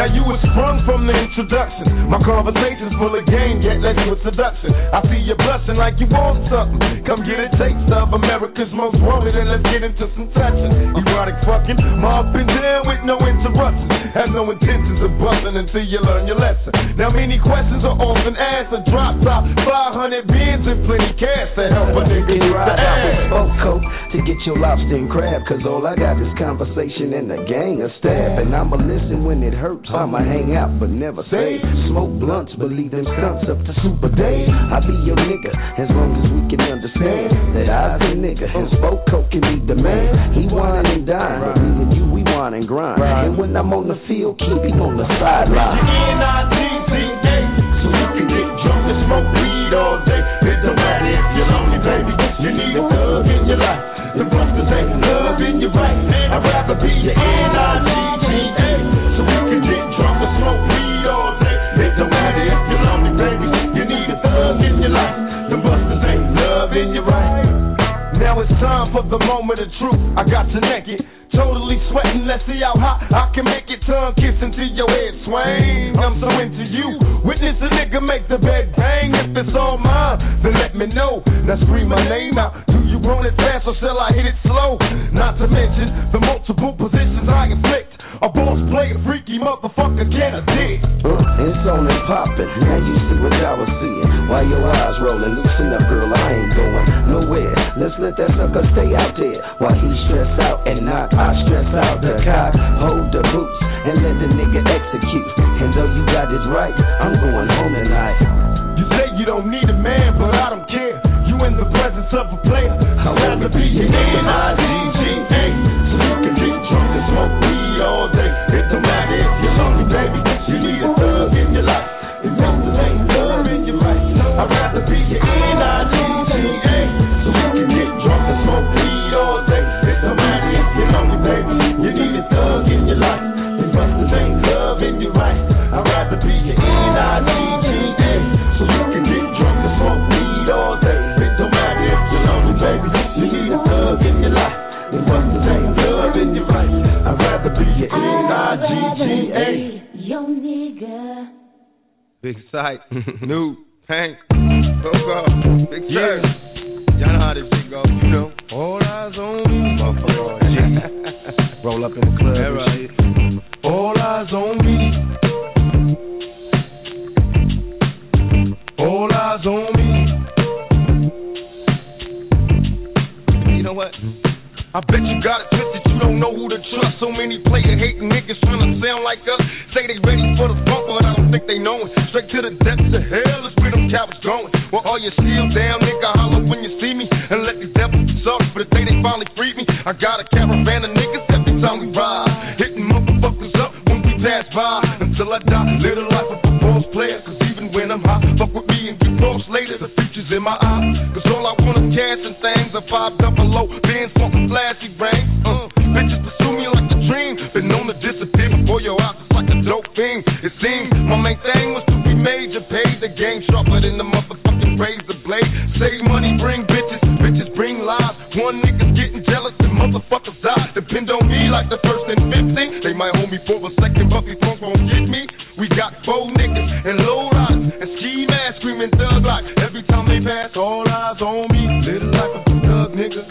now you was sprung from the introduction. My conversation's full of game, yet led with seduction. I see you blushing like you want something. Come get a taste of America's most wanted, and let's get into some touching. Erotic fucking, up and down with no interruptions. Have no intentions of busting until you learn your lesson. Now many questions are often asked. A drop top, 500 Benz and plenty cash to help a nigga You get the ride out ass. Foco to get your lobster and crab. Cause all I got is conversation and a gang of stab. And I'ma listen when it hurts. I'ma hang out but never stay. Smoke blunts, believe them stunts up to super day. I be your nigga as long as we can understand that I the nigga and Foco can be the man. He wine and dine, but me and you we wine and grind. And when I'm on the field, keep him on the sideline. So you can get drunk and smoke weed all day. It don't matter if you're lonely, baby. You need a thug in your life. The busters ain't loving you right. I'd rather be your N-I-T-T-A, time for the moment of truth. I got you naked, totally sweating. Let's see how hot I can make it. Tongue kissing to your head swing. I'm so into you. Witness a nigga make the bed bang. If it's all mine, then let me know. Now scream my name out. Do you want it fast or shall I hit it slow? Not to mention the multiple positions I inflict. A boss player, freaky motherfucker, can a dick. It's on and poppin'. Now you see what I was While your eyes rollin', loosen up, girl. I ain't going nowhere. Let's let that sucker stay out there while he stress out and not I stress out. The cock hold the boots and let the nigga execute. And though you got it right, I'm going home tonight. You say you don't need a man, but I don't care. You in the presence of a player. I'd rather be your N-I-D-G-A. So you can drunk and smoke weed all day. Nigga. Big Syke. New. Hank. Coco. Big Syke. Y'all know how this shit go. You know. All eyes on me. Motherfucker. Roll up in the club. That and right. shit. All eyes on me. All eyes on me. You know what? I bet you got it twisted, you don't know who to trust. So many player hating niggas trying to sound like us. Say they ready for the bump, but I don't think they know it. Straight to the depths of hell is where them cowards going. Well, all you still down, nigga, holler when you see me. And let these devils be sorry for the day they finally freed me. I got a caravan of niggas every time we ride. Hitting motherfuckers up when we pass by. Until I die, live the life of a boss player. Cause even when I'm high, fuck with me and get lost later. The future's in my eyes. Cause all I want is cash and things. A five double low, then flashy rings. Uh, bitches pursue me like a dream. Been known to disappear before your eyes. It's like a dope thing. It seems my main thing was to be major. Pay the game sharper than the motherfucking razor blade. Save money, bring bitches. Bitches bring lies. One nigga's getting jealous and motherfuckers die. Depend on me like the first and fifteen. They might hold me for a second, but these punks won't get me. We got four niggas and low riders and ski masks screaming thug like every time they pass. All eyes on me. little like a thug nigga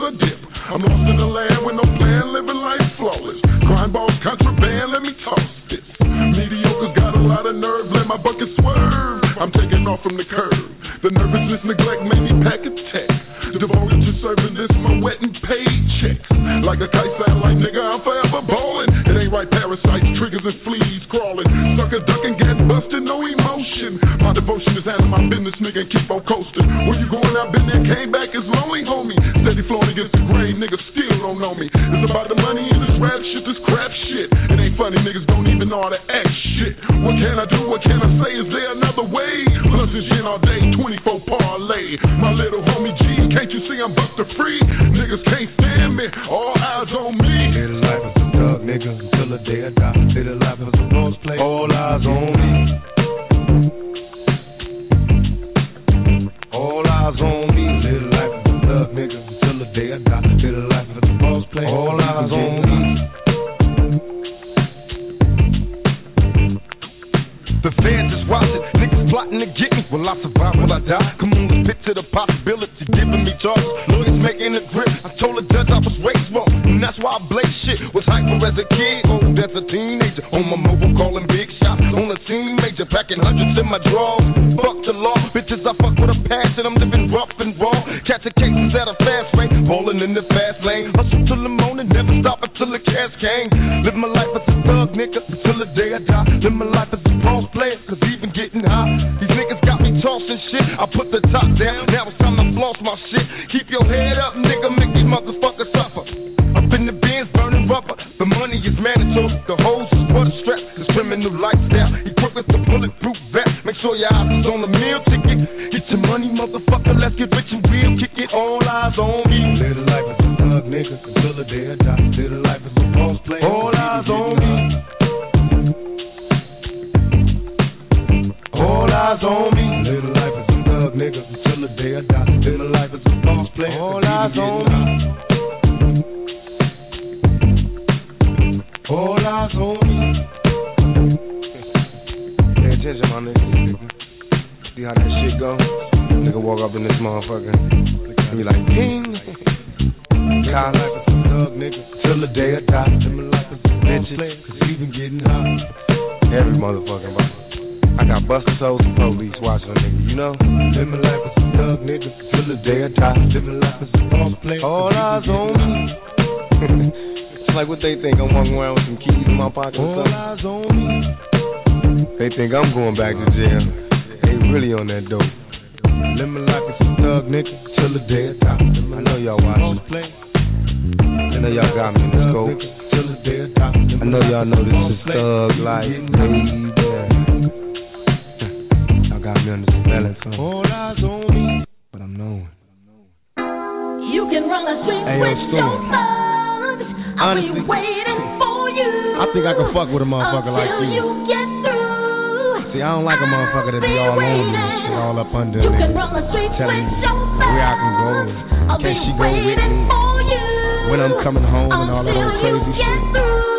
a dip. I'm lost in the land with no plan, living life flawless. Crime balls, contraband, let me toss this. Mediocre's got a lot of nerve, let my bucket swerve. I'm taking off from the curb. The nervousness, neglect made me pack a tech. Devoted to serving this, my wet and paid checks. Like a kite satellite, nigga, I'm forever ballin'. It ain't right, parasites, triggers and fleas crawling. Sucker ducking, get busted, no emotion. My devotion is handling my business, nigga, and keep on coasting. Where you going? I've been there, came back, it's lonely, homie. Against the grain, niggas still don't know me. It's about the money and this rap shit, this crap shit. It ain't funny, niggas don't even know how to act shit. What can I do? What can I say? Is there another way? Plus it's gin all day, 24 parlay. My little homie G, can't you see I'm buster free? Niggas can't stand me, all motherfucking body. I got busted souls and police watching a nigga, you know? Live my life as a thug nigga. Till the day I die. Live my life as a boss player. All eyes on me. it's like what they think. I'm walking around with some keys in my pocket All eyes on me. They think I'm going back to jail. They really on that dope. Live my life as a thug nigga. Till the day I die. I know y'all watching. I know y'all got me in the scope. Till the day I die. Live I know y'all know this is player. thug Keep life, getting high. baby. Y'all got me under surveillance, huh? All eyes on me. But I'm knowing. You can run the street Hey, with Storm. your thugs. I'll be waiting for you. I think I can fuck with a motherfucker like until you. you get through. See, I don't like a motherfucker that be all on me and shit, all up under You me. can run the streets Telling with me your where I can go thugs. and I'll can be she go with waiting me. for you. When I'm coming home and all that until old crazy get shit.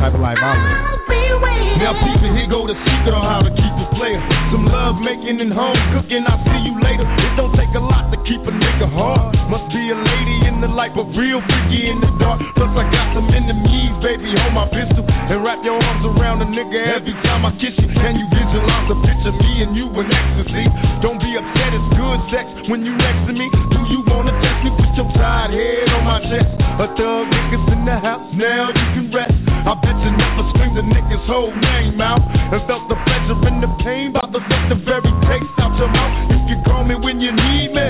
Type of life I live. Now people, here go the secret on how to keep a player. Some love making and home cooking. I'll see you later. It don't take a lot to keep a nigga hard. Must be a lady in the light, but real freaky in the dark. Plus I got some enemies, baby. Hold my pistol and wrap your arms around a nigga every time I kiss you. Can you visualize a picture of me and you in ecstasy? Don't be upset, it's good sex when you next to me. Do you wanna test me? Put your tired head on my chest. A thug niggas in the house, now you can rest. I bet you never screamed the nigga's whole name out and felt the pleasure and the pain. About to suck the very taste out your mouth. You can call me when you need me.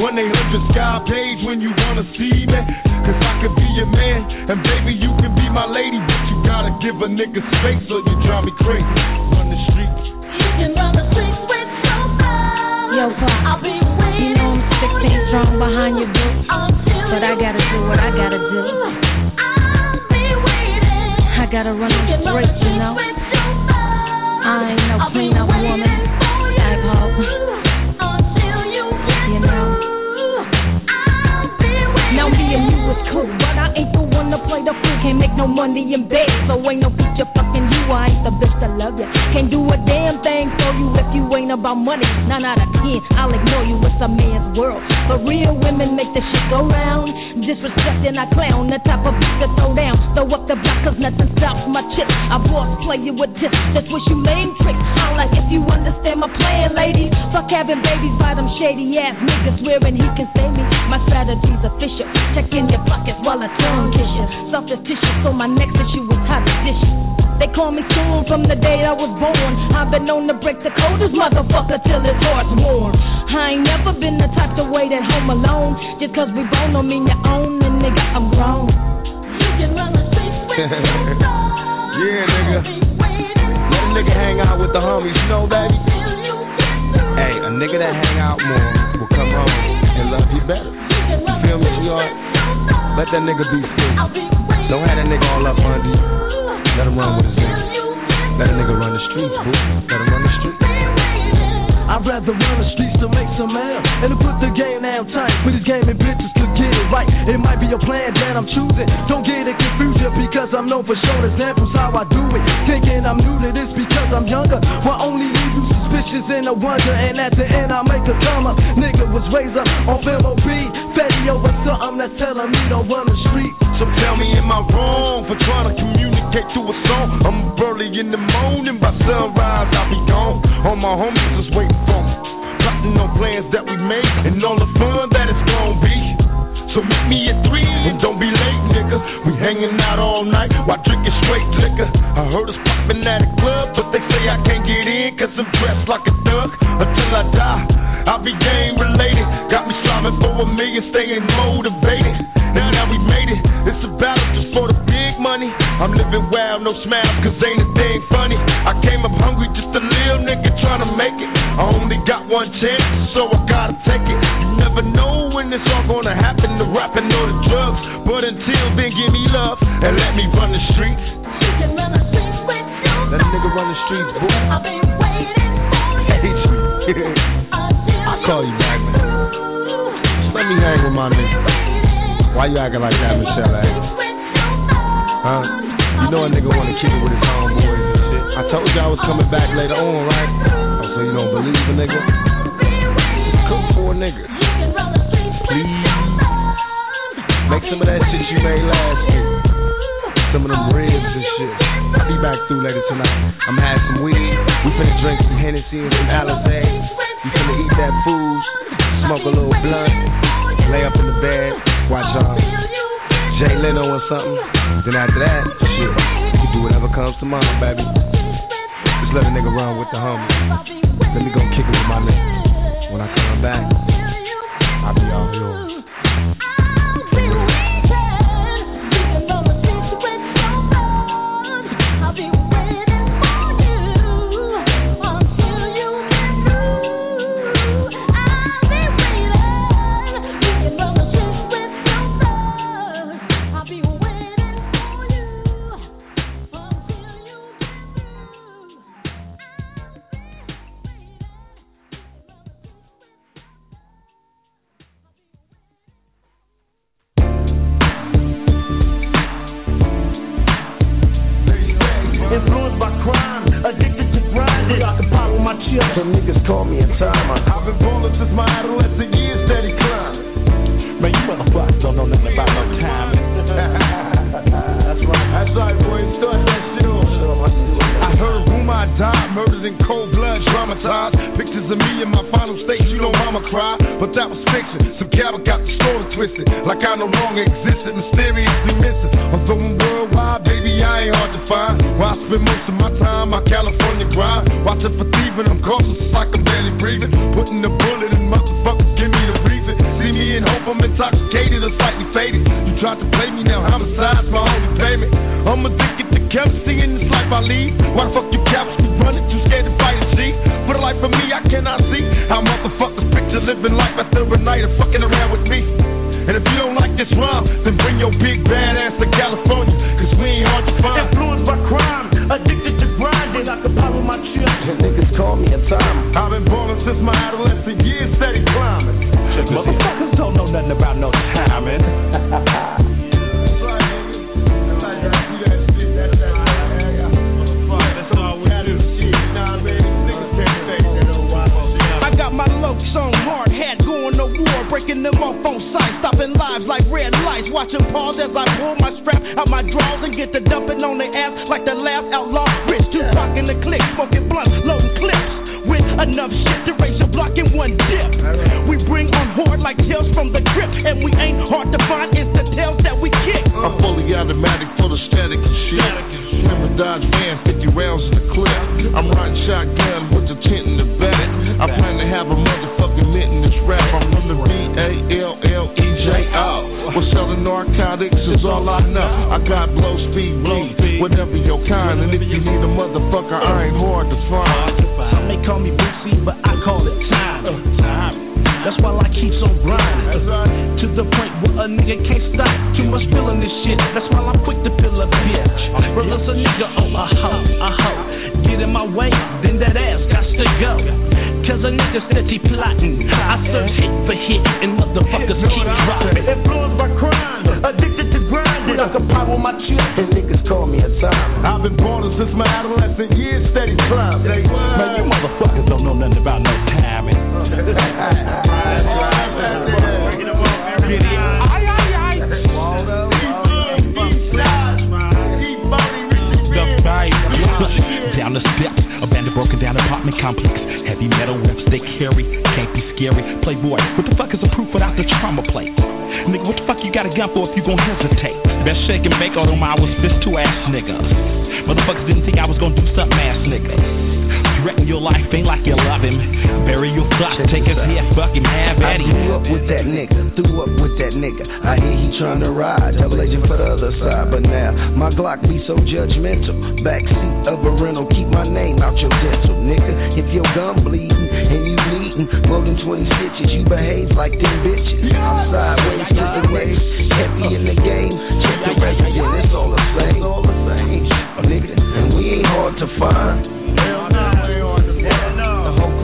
1 800 Sky Page when you wanna see me. Cause I could be your man, and baby, you can be my lady. But you gotta give a nigga space or you drive me crazy. Run the streets. You can run the streets with your thugs. Yo, Pop, I'll be you waiting know I'm for 16 you. strong behind your boots, Until but I gotta do what I gotta do. Gotta run You them can run straight, you know. with your thugs. I ain't no clean up woman. for you. Ag hoe. Until you get You know. Now me and you was cool, to play the fool. Can't make no money in bed, so ain't no future fucking you. I ain't the bitch to love you. Can't do a damn thing for you if you ain't about money. Nine out of ten, I'll ignore you. It's a man's world. But real women make the shit go round. Disrespecting I clown, the type of bitch to throw down. Throw up the block 'cause nothing stops my chip. I boss play you with tips. That's what you main trick. I like if you understand my plan, ladies. Fuck having babies by them shady ass niggas swearing he can save me. My strategy's official. Check in your pockets while I tongue kiss. Softest tissue, so my next issue was hot dishes. They call me soon from the day I was born. I've been known to break the coldest motherfucker till his heart's warm. I ain't never been the type to wait at home alone. Just 'cause we both don't mean you own, and nigga, I'm grown. You can run the streets with. Yeah, nigga. I'll be waiting Let a nigga hang out with the homies, you know, baby. till you get through. Hey, a nigga that hang out more will come home and love you better. You Feel me, the sweetheart? Let that nigga be free. Don't have that nigga all up under you. Let him run with his niggas. Let a nigga run the streets, boo. Let him run the streets. I'd rather run the streets to make some mail and to put the game down tight. With this game and bitches to get it right. It might be a plan that I'm choosing. Don't get it confused because I'm known for showing examples how I do it. Thinking I'm new to this because I'm younger. Will only leave you in a wonder, and at the end I make a thumper. Nigga was raised up on MOB, fatty over something that's telling me don't run the street. So tell me, am I wrong for trying to communicate to a song? I'm early in the morning, by sunrise I'll be gone. All my homies is waiting for me, plotting on plans that we made and all the fun that it's gonna be. So meet me at three and don't be late, nigga. We hanging out all night while drinking straight liquor. I heard us popping at a club, but they say I can't get in cause I'm dressed like a thug. Until I die, I'll be game related. Got me slobbing for a million, staying motivated. Now that we made it, it's a battle just for the big money. I'm living wild, no smile, cause ain't a thing funny. I came up hungry, just a little nigga trying to make it. I only got one chance, so I gotta take it. You know when it's all gonna happen, the rapping or the drugs. But until then, give me love and let me run the streets. Let a nigga run the streets, boo. Hate you. I'll call you back, man. Just let me hang with my nigga. Why you acting like that, Michelle? Huh? You know a nigga wanna kick it with his homeboys and shit. I told you I was coming back later on, right? Oh, so you don't believe a nigga? Cook for a nigga. Please. Make some of that shit you made last week. Some of them ribs and shit. I'll be back through later tonight. I'm gonna some weed. We finna drink some Hennessy and some Alizé. We finna eat that food. Smoke a little blunt. Lay up in the bed. Watch uh, Jay Leno or something. Then after that, shit, you do whatever comes to mind, baby. Just let a nigga run with the homie. Let me go kick it with my nigga. When I come back, I'll be all yours. Chips. Some niggas call me a timer. I've been ballin' since my adolescent years, steady climbing. Man, you motherfuckers don't know nothing about no timing. That's right. That's right, boy. Start that shit off. I heard rumor I died, murdered in cold blood, traumatized. Pictures of me in my final state, you know mama cry. But that was fiction. Some cattle got the story twisted. Like I no longer existed, mysteriously spend most of my time, my California grind. Watching for thieving, I'm cautious, like I'm barely breathing. Putting the bullet in motherfuckers, give me the reason. See me in hope, I'm intoxicated or slightly faded. You tried to play me now, homicide's my only payment. I'm addicted to chemistry in this life I lead. Why the fuck you caps me running? Too scared to fight a G. For the life of me, I cannot see how motherfuckers picture living life after a night of fucking around with me. And if you don't like this rhyme, then bring your big bad call me a timer. I've been ballin' since my adolescent years, steady climbing. Motherfuckers don't know nothing about no timing. I got my locs on hard hat, going to war, breaking them off on sight, stopping lives like red lights, watching pause as I pull my strap out my drawers and get to dumping on the ass like the last outlaw. Rich Tupac in the click, smoking blunt, loading clips. Enough shit to raise your block in one dip. We bring on hard like tails from the grip, and we ain't hard to find. It's the tails that we kick. I'm fully automatic for the static and shit. Never Dodge van, 50 rounds in the clip. I'm riding shotgun with the tent in the back. I plan to have a motherfucking lit in this rap. I'm from the B-A-L-L-E-J-O. We're selling narcotics is all I know. I got blow speed, bleed, whatever your kind. And if you need a motherfucker, I ain't hard to find. Some may call me Bootsy, but I call it time. Uh, That's why I keep on grinding. To the point where a nigga can't stop. Too much feeling this shit. That's why I'm quick to fill a bitch. Relentless a nigga oh, a hoe, a hoe. Get in my way, then that ass got to go. Cause a nigga steady plotting. I search hit for hit, and motherfuckers keep dropping. Influenced by crime, addicted to grinding. I can power my chips. And niggas call me a timer. I've been born since my adolescent years, steady climbing. Man, you motherfuckers don't know nothing about no timing. Down the steps, abandoned, broken down apartment complex. Heavy metal reps they carry, can't be scary. Playboy, what the fuck is a proof without the trauma plate? Nigga, what the fuck you got a gun for if you gon' hesitate? Best shake and bake, although I was fist two ass nigga. Motherfuckers didn't think I was gonna do something ass nigga. Threaten your life ain't like you love him. Bury your thoughts, take his head, fuck him, have I at him. grew up with that nigga, threw up with that nigga. I hear he trying to ride, double agent for the other side. But now, my Glock be so judgmental. Backseat of a rental, keep my name out your dental. Nigga, if your gun bleeding and you bleeding more than 20 stitches, you behave like them bitches. I'm sideways to the waves, heavy in the game. Check the resident, it's all the same. All the same. Nigga, and we ain't hard to find. The whole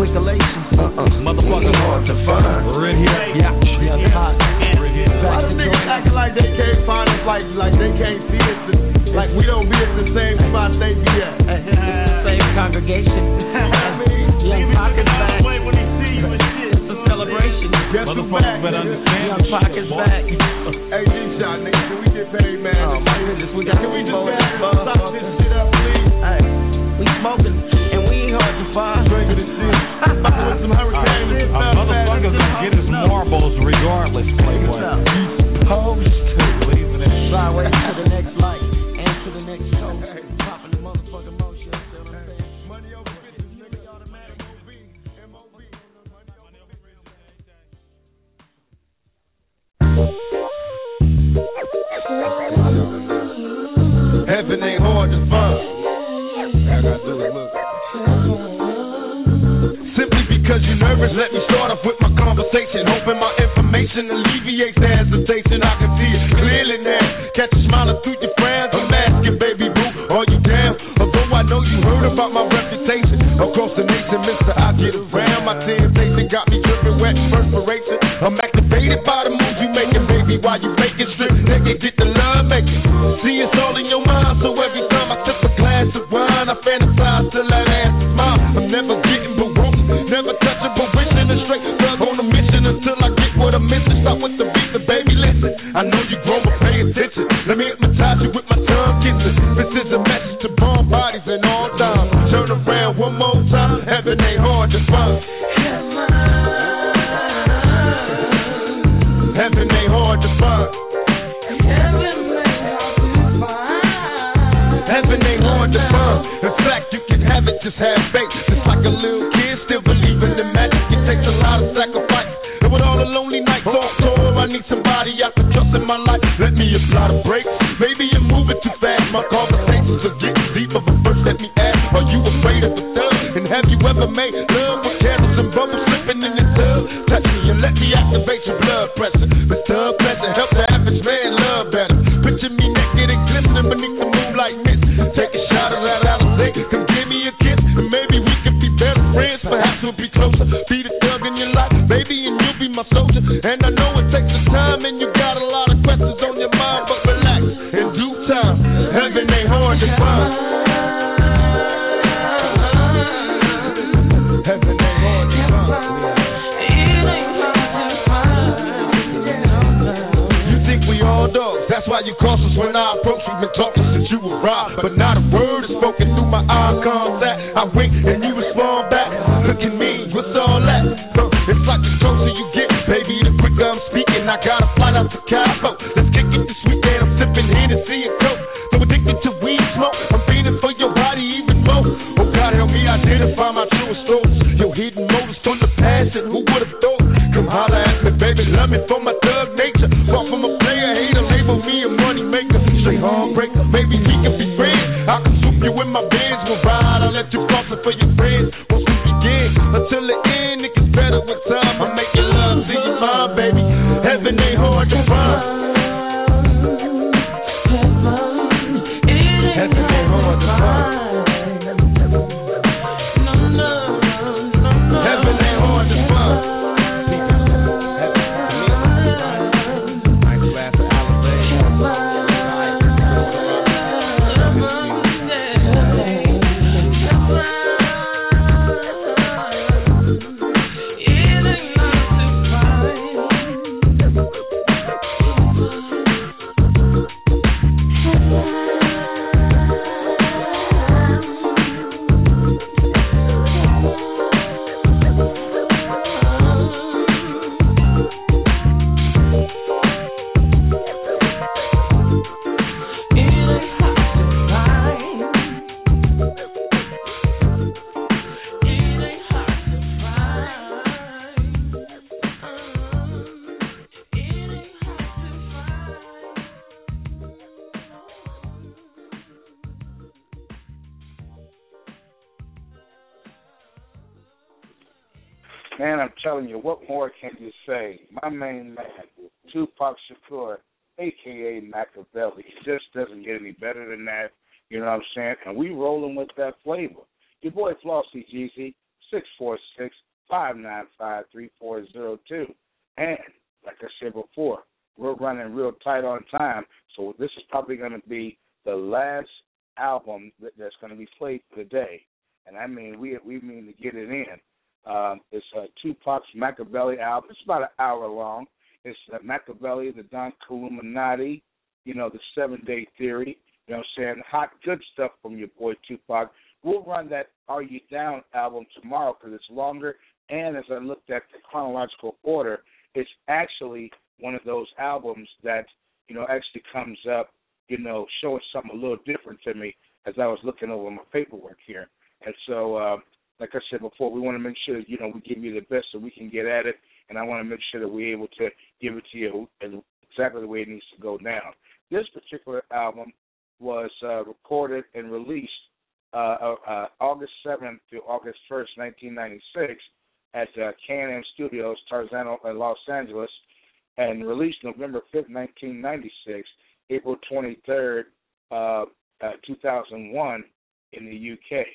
clicolation. Uh-uh. Motherfucker hard to find. We're in here. Yeah, yeah, hot. We're here. Why the niggas acting like they can't find us, like like they can't see us, like we don't be at the same spot they be at? Same congregation. Young Pockets back. It's a celebration. Guess Motherfuckers better understand. Young Pockets back. Hey, G-Shot, nigga, can we get paid, man? Oh, my goodness, we got Can we just people man, in stop this shit up, please? Hey, we smoking and we ain't hard to find. Drinking this shit. Fucking with some hurricanes and Our motherfuckers gonna get his marbles regardless, Playboy. Supposed to. Leaving it sideways to the next light and to the next coast. Popping the motherfucking motion. see what I'm saying? Heaven ain't hard to find. I gotta do because you're nervous, let me start off with my conversation. Hoping my information alleviates the hesitation. I can see it clearly now. Catch a smile through your friends. I'm asking, baby boo, are you down? Although I know you heard about my reputation across the nation, mister, I get around. My temptation got me dripping wet perspiration. I'm activated by the moves you making, baby, while you I know you grown, but pay attention. Let me hypnotize you with my tongue kissing. This is a message to bomb bodies and all time. Turn around one more time, heaven ain't hard to identify my truest thoughts. Your hidden motives from the past, and who would have thought? Come holler at me, baby, love me for my telling you, what more can you say? My main man, Tupac Shakur, aka Makaveli, it just doesn't get any better than that. You know what I'm saying? And we rolling with that flavor. Your boy Flauxy Gz, six four six five nine five three four zero two. And like I said before, we're running real tight on time, so this is probably going to be the last album that, that's going to be played today. And I mean, we we mean to get it in. Um, it's uh, Tupac's Makaveli album. It's about an hour long. It's uh, Makaveli, the Don Killuminati, you know, the Seven Day Theory. You know saying? Hot, good stuff from your boy Tupac. We'll run that Are You Down album tomorrow because it's longer. And as I looked at the chronological order, it's actually one of those albums that, you know, actually comes up, you know, showing something a little different to me as I was looking over my paperwork here. And so, uh, like I said before, we want to make sure, you know, we give you the best so we can get at it. And I want to make sure that we're able to give it to you exactly the way it needs to go down. This particular album was uh, recorded and released uh, uh, uh August 7th to August 1st, 1996, at uh, Can-Am Studios, Tarzana, in Los Angeles, and released November 5th, 1996, April 23rd, uh, uh, 2001 in the UK.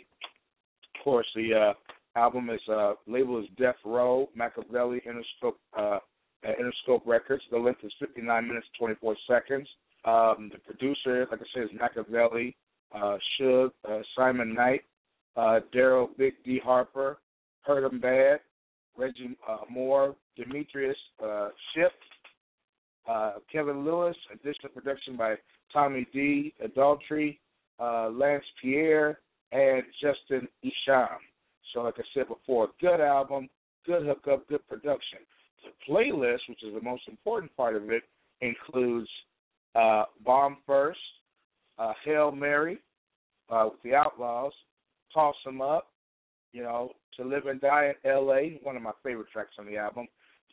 Of course, the uh, album is uh, labeled as Death Row, Makaveli Interscope, uh, uh, Interscope Records. The length is 59 minutes 24 seconds. Um, the producer, like I said, is Makaveli, uh, uh, Simon Knight, uh, Daryl Big D Harper, Hurt-M-Badd, Reggie uh, Moore, Demetrius uh, Shipp, uh, Kevin Lewis, additional production by Tommy D, Adultery, uh, Lance Pierre, and Justin Isham. So, like I said before, good album, good hookup, good production. The playlist, which is the most important part of it, includes uh, Bomb First, uh, Hail Mary uh, with the Outlaws, Toss 'em Up, you know, To Live and Die in L.A., one of my favorite tracks on the album,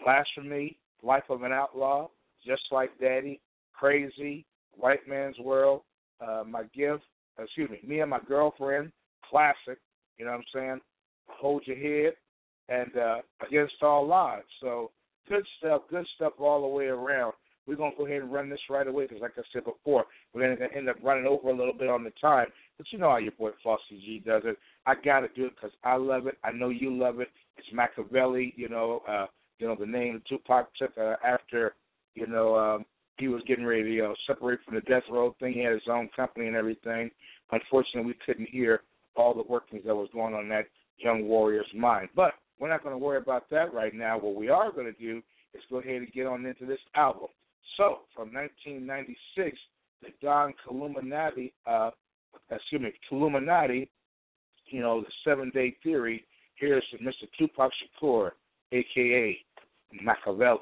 Blasphemy, Life of an Outlaw, Just Like Daddy, Crazy, White Man's World, uh, My Gift, excuse me, Me and My Girlfriend, classic, you know what I'm saying? Hold Your Head, and uh, Against All Odds. So good stuff, good stuff all the way around. We're to go ahead and run this right away because, like I said before, we're to end up running over a little bit on the time. But you know how your boy Flauxy G does it. I got to do it because I love it. I know you love it. It's Makaveli, you know, uh, you know the name Tupac took uh, after, you know, um, he was getting ready to know, separate from the death row thing. He had his own company and everything. Unfortunately, we couldn't hear all the workings that was going on in that young warrior's mind. But we're not going to worry about that right now. What we are going to do is go ahead and get on into this album. So, from 1996, the Don Illuminati, uh, excuse me, Killuminati, you know, the Seven Day Theory. Here's Mr. Tupac Shakur, aka Makaveli.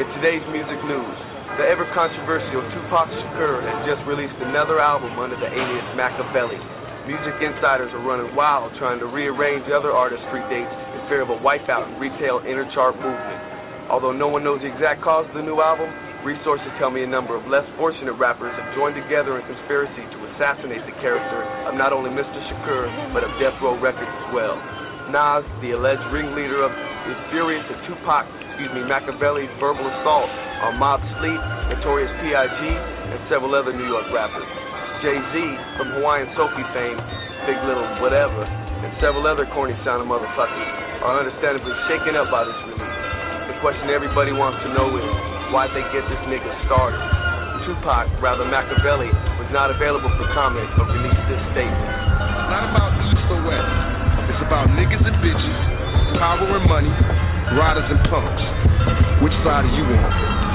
In today's music news, the ever controversial Tupac Shakur has just released another album under the alias Makaveli. Music insiders are running wild trying to rearrange other artists' free dates in fear of a wipeout in retail interchart movement. Although no one knows the exact cause of the new album, resources tell me a number of less fortunate rappers have joined together in conspiracy to assassinate the character of not only Mr. Shakur, but of Death Row Records as well. Nas, the alleged ringleader of is furious at Tupac excuse me, Makaveli's verbal assault on Mobb Deep, Notorious P.I.G., and several other New York rappers. Jay-Z, from Hawaiian Sophie fame, Big Little Whatever, and several other corny sounding motherfuckers are understandably shaken up by this release. The question everybody wants to know is, why'd they get this nigga started? Tupac, rather Machiavelli, was not available for comment but released this statement. It's not about east or west. It's about niggas and bitches, power and money, riders and punks. Which side are you on?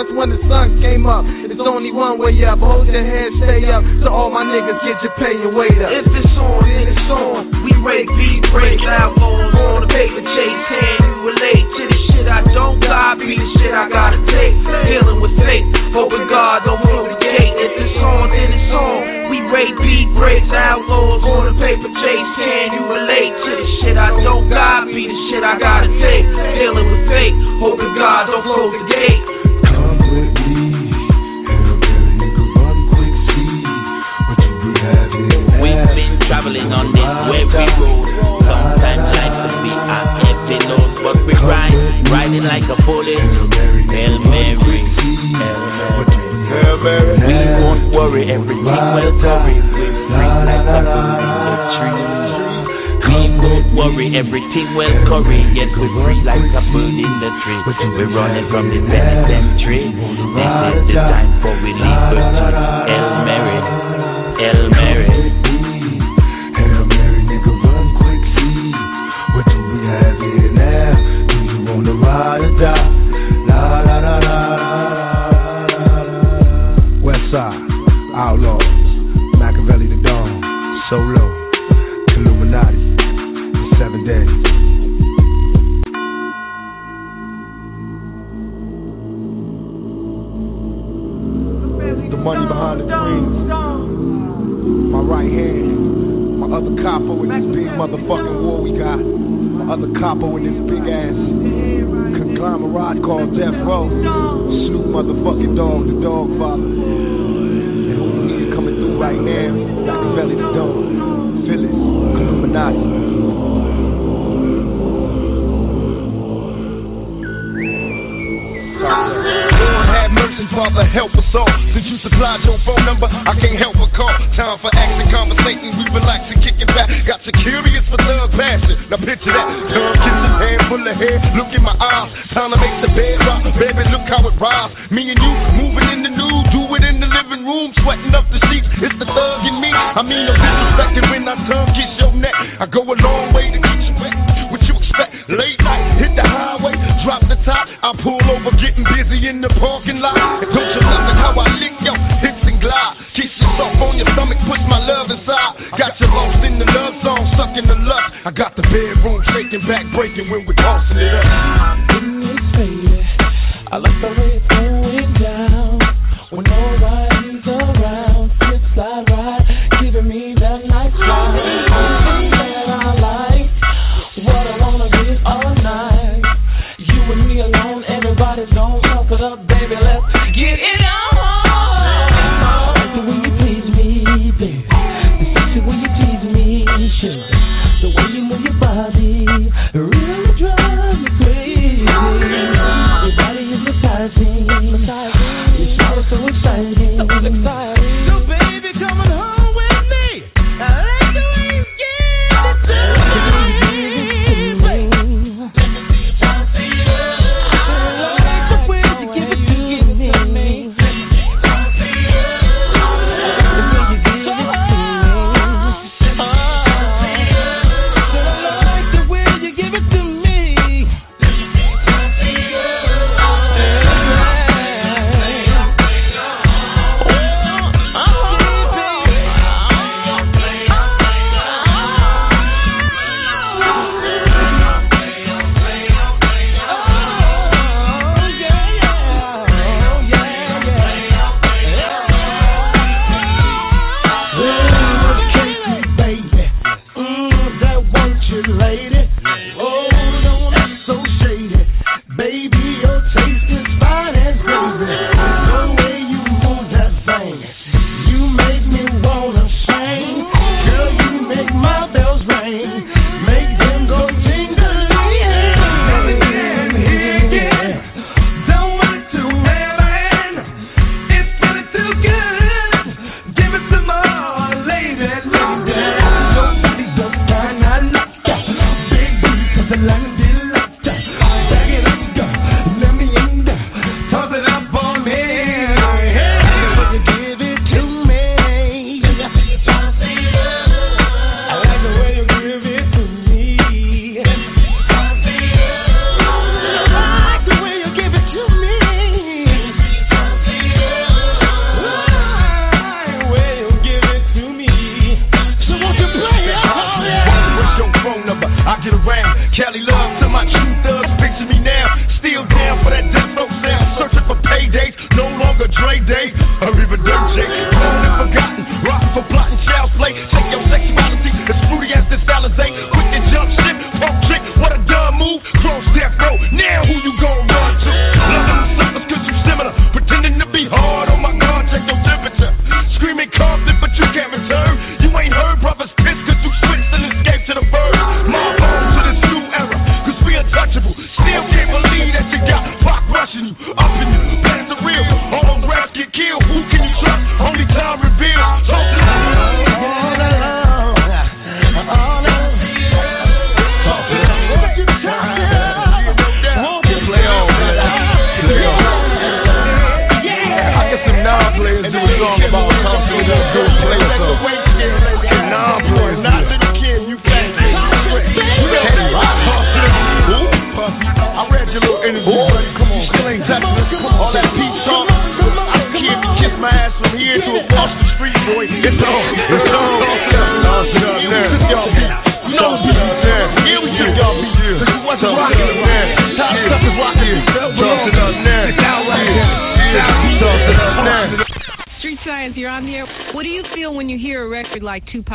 that's when the sun came up. It's only one way up. Hold your head, stay up. So all my niggas get your pay and wait up. If it's on, then it's on. We rake, beat, break out. We're running from this penitentiary.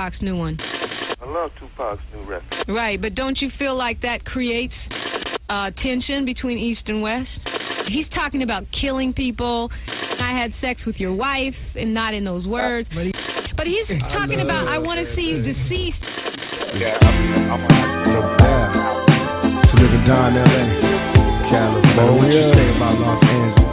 Tupac's new one. I love Tupac's new record. Right, but don't you feel like that creates uh, tension between East and West? He's talking about killing people. I had sex with your wife, and not in those words. But he's talking about I want to see you deceased. Yeah, I'm, I'm To live and die in LA, California. What you say about Los Angeles?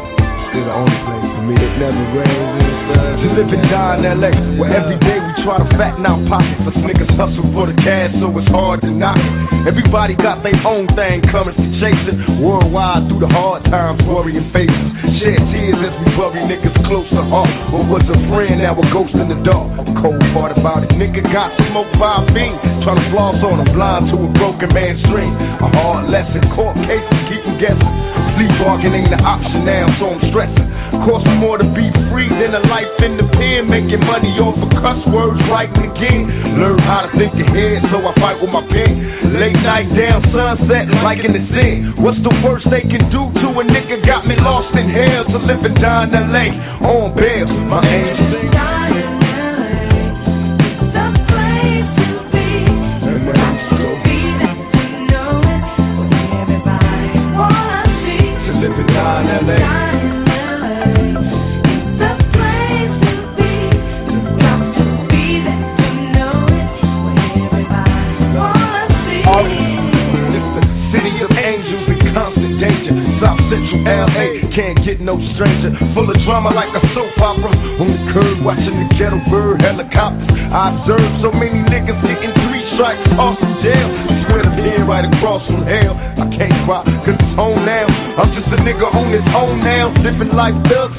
Still the only place for me. It never rains in the sun. To live and die in LA, where every day we try to fatten our pockets. Us niggas hustle for the cash, so it's hard to knock it. Everybody got their own thing coming to chase chasing. Worldwide through the hard times, worrying faces. Shed tears as we bury niggas close to heart. What was a friend, now a ghost in the dark. Cold part about it, nigga got smoked by a fiend. Trying to floss on a blind to a broken man's dream. A hard lesson, court cases guessing. Plea bargain ain't the option now, so I'm stressing. Cost more to be free than a life in the pen. Making money off of cuss words, writing again. Learn how to think ahead, so I fight with my pen. Late night down, sunset, like in the zen. What's the worst they can do to a nigga? Got me lost in hell to live and die in LA. On bail, my angel. No stranger. Full of drama like a soap opera. On the curb watching the ghetto bird helicopters. I observe so many niggas getting three strikes off from jail. Swear to right across from hell. I can't cry cause it's home now. A nigga on his own now. Living life thug.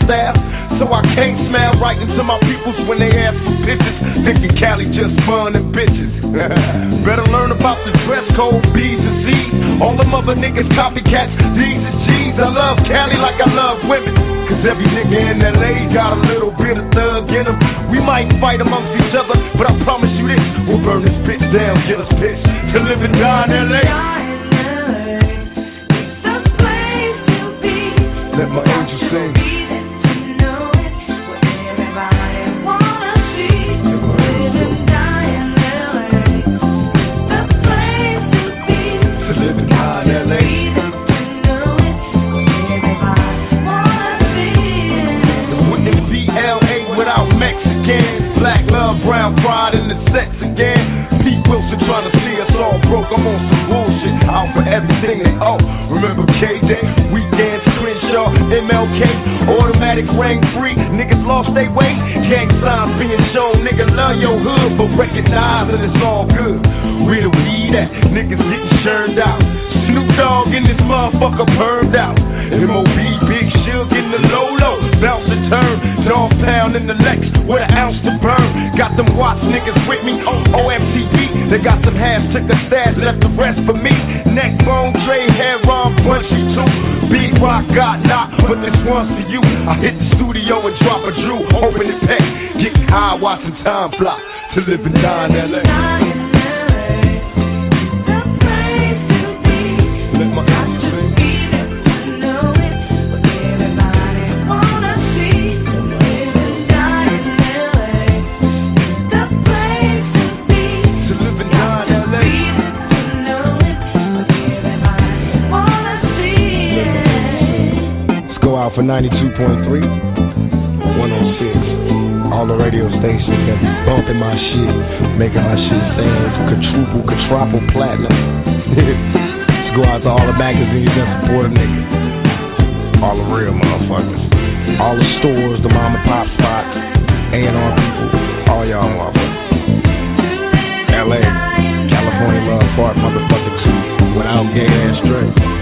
So I can't smile right into my peoples when they ask for pictures. Thinking Cali just fun and bitches. Better learn about the dress code, B's and C's. All them other niggas copycats, D's and G's. I love Cali like I love women. Cause every nigga in LA got a little bit of thug in him. We might fight amongst each other, but I promise you this. We'll burn this bitch down, get us pissed. To live and die in LA. Let my angel sing. Brown pride, the sex again. Pete Wilson trying to see us all broke. I'm on some bullshit. Out for everything they owe. Oh, remember K-Day, weekends, Crenshaw, MLK, automatic rain free. Niggas lost their way. Gang signs being shown. Nigga love your hood, but recognize that it's all good. Where the weed at? Niggas getting churned out. Snoop Dogg in this motherfucker burned out. MOB, Big Shug in the low low. Bounce and turn. Dog pound in the Lex with an ounce to burn. Got them Watts niggas with me on OMTV. They got some halves, took the stats, left the rest for me. Neck bone, tray, hair, on, punchy too. Big rock got knocked, but this one's for you. I hit the studio and drop a drew, open it pack. Get high, watching time fly. To live and die in LA. For 92.3, 106. All the radio stations that be bumping my shit, making my shit stand quadruple, quadruple platinum. Let's go out to all the magazines that support a nigga. All the real motherfuckers. All the stores, the mom and pop spots, A&R people, all y'all motherfuckers. LA, California love part motherfucker too, without gay ass straight.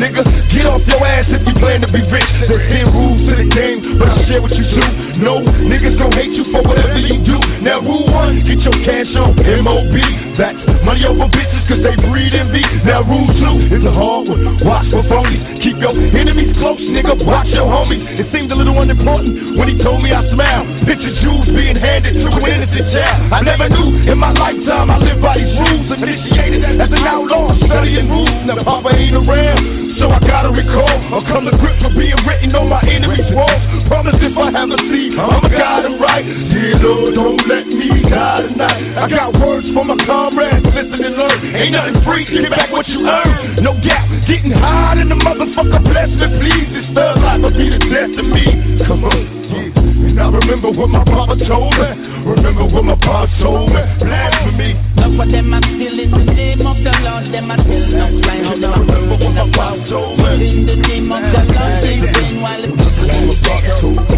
Nigga, get off your ass if you plan to be rich. There's 10 rules to the game, but I'll share what you do. No, niggas gon' hate you for whatever you do. Now, rule one, get your cash on MOB. That's money over bitches, cause they breed and Now, rule two is a hard one. Watch for phonies. Keep your enemies close, nigga. Watch your homies. It seemed a little unimportant when he told me I smiled. Picture Jews being handed to an innocent child. I never knew in my lifetime I lived by these rules. Initiated as an outlaw, studying rules. Now Papa ain't around, so I gotta recall or come to grips with being written on my enemies' walls. Promise if I have a seed, I'ma guide them right. Dear Lord, don't let me die tonight. I got words for my comrades, listen and learn. Ain't nothing free, get back what you earn. No gap, getting high in the motherfucker. Bless me, please. This thug life will be the death of me. Come on, yeah. And I remember what my papa told me. Remember what my papa told me. Blasphemy. Enough of them are still in the name of the Lord. Them are still not them Remember what my papa told me. In the name of the Lord, they while the people in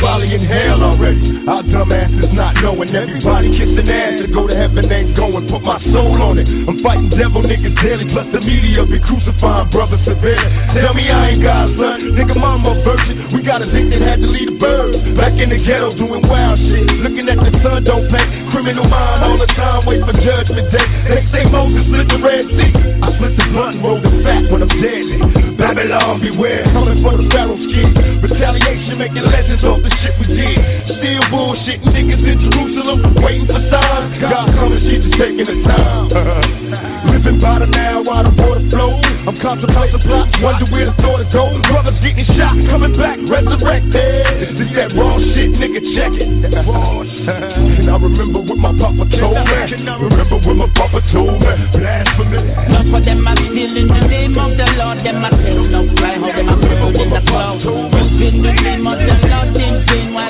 probably in hell already. Our dumb asses not knowing. Everybody kissing ass to go to heaven ain't going. Put my soul on it. I'm fighting devil niggas daily. Plus the media be crucifying brothers severely. Tell me I ain't God's son. Nigga, mama virgin. We got a addicted, had to leave the birds. Back in the ghetto doing wild shit. Looking at the sun don't pay. Criminal mind all the time. Wait for judgment day. They say Moses split the Red Sea. I split the blunt roll the fat when I'm deadly. Babylon beware. Coming for the Pharaoh scheme. Retaliation making legends off the shit we did. Still bullshitting niggas in Jerusalem. Waiting for signs. God coming, she's just taking the time. Living by the now while the water flows. I'm contemplating plots, wonder where the thought to go. Brothers getting shot, coming back, resurrected. This is that raw shit, nigga, check it. And I remember what my papa told me. Remember what my papa told me. Blasphemy. Enough of them are still in the name of the Lord. Them are still not fly how them are burned in the clouds. In the name of the Lord, in vain while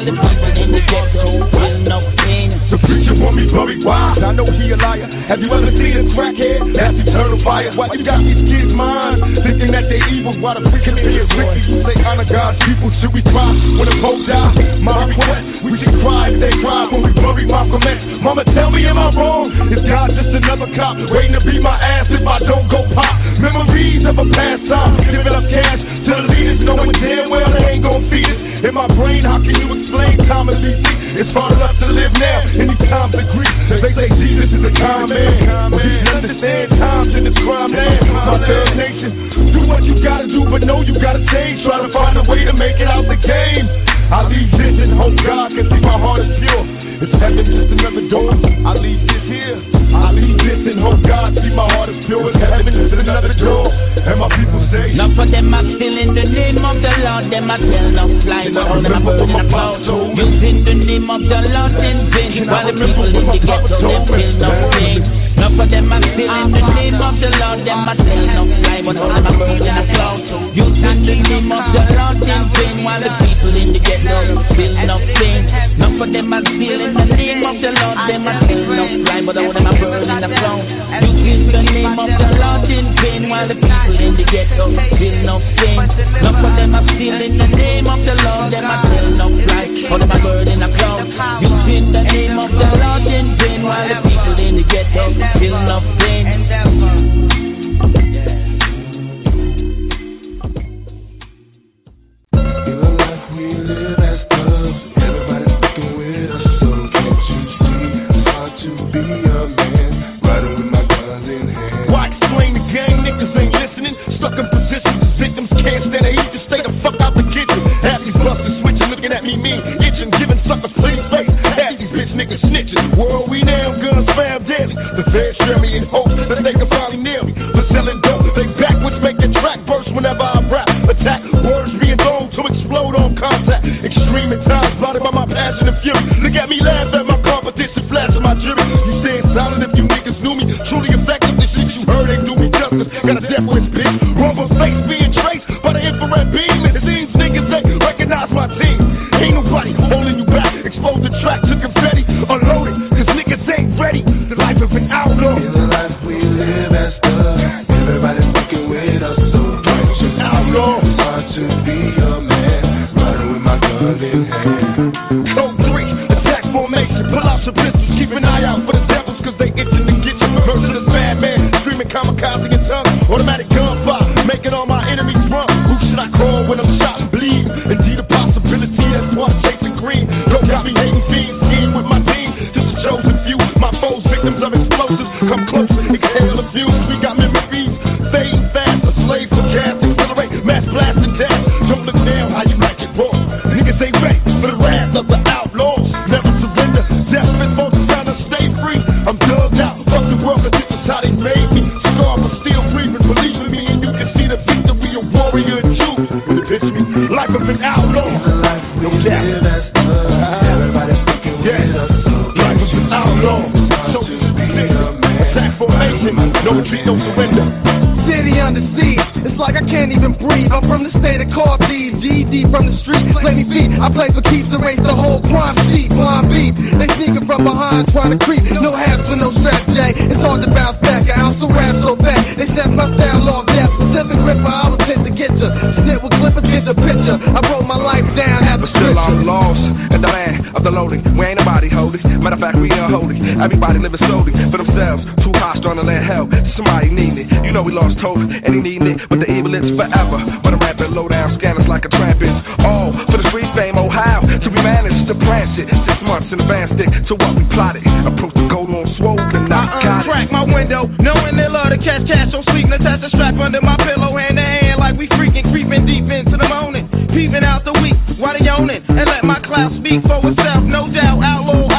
the people in the ghetto will not pain. The preacher want me buried. Why? I know he a liar. Have you ever seen a crackhead? That's eternal fire. Why you got these kids' minds thinking that they evil? Why the freaking be is wicked? You say honor God's people. Should we cry when the Pope die? My request, we should cry if they cry when we bury Malcolm X. Mama, tell me, am I wrong? Is God just another cop waiting to beat my ass if I don't go pop? Memories of a past time, giving up cash to the leaders, knowing damn well they ain't gonna feed us. In my brain, how can you explain and DC? It's hard enough to live now times of grief. They say Jesus is a kind man, but he understand times in this crime land. My third nation, do what you gotta do, but know you gotta change. Try to find a way to make it out the game. I leave this and hope God can see my heart is pure. It's heaven just another door. I leave this here. I leave this and hope God see my heart is pure. It's heaven just another door. And my people say, Enough of them are still in the name of the Lord. Them are still not flying but all them are put in the clouds. Using the name of the Lord in vain. While the people in the ghetto, them still not pain. Enough of them are still in the name of the Lord. Them are still not flying but all them are put in the clouds. Using the name of the Lord in vain. While the people in the ghetto still not pain. Enough of them are still in the name of the Lord. Them are still not flying but all them are burning the clouds. Using the name of the Lord in vain. While the people in the ghetto still not pain. Enough of them are still in the name of the Lord. Them still not flying but them are burning the clouds. Using the name of the Lord in vain. While the people in the ghetto still not pain. Got a death to what we plotted. Approach the goal on swollen, not uh-uh. got it. crack my window, knowing they love to catch cash. So sleep, attach a strap under my pillow, hand to hand, like we freaking creeping deep into the morning. Peeping out the week, why they own and let my cloud speak for itself. No doubt, outlaw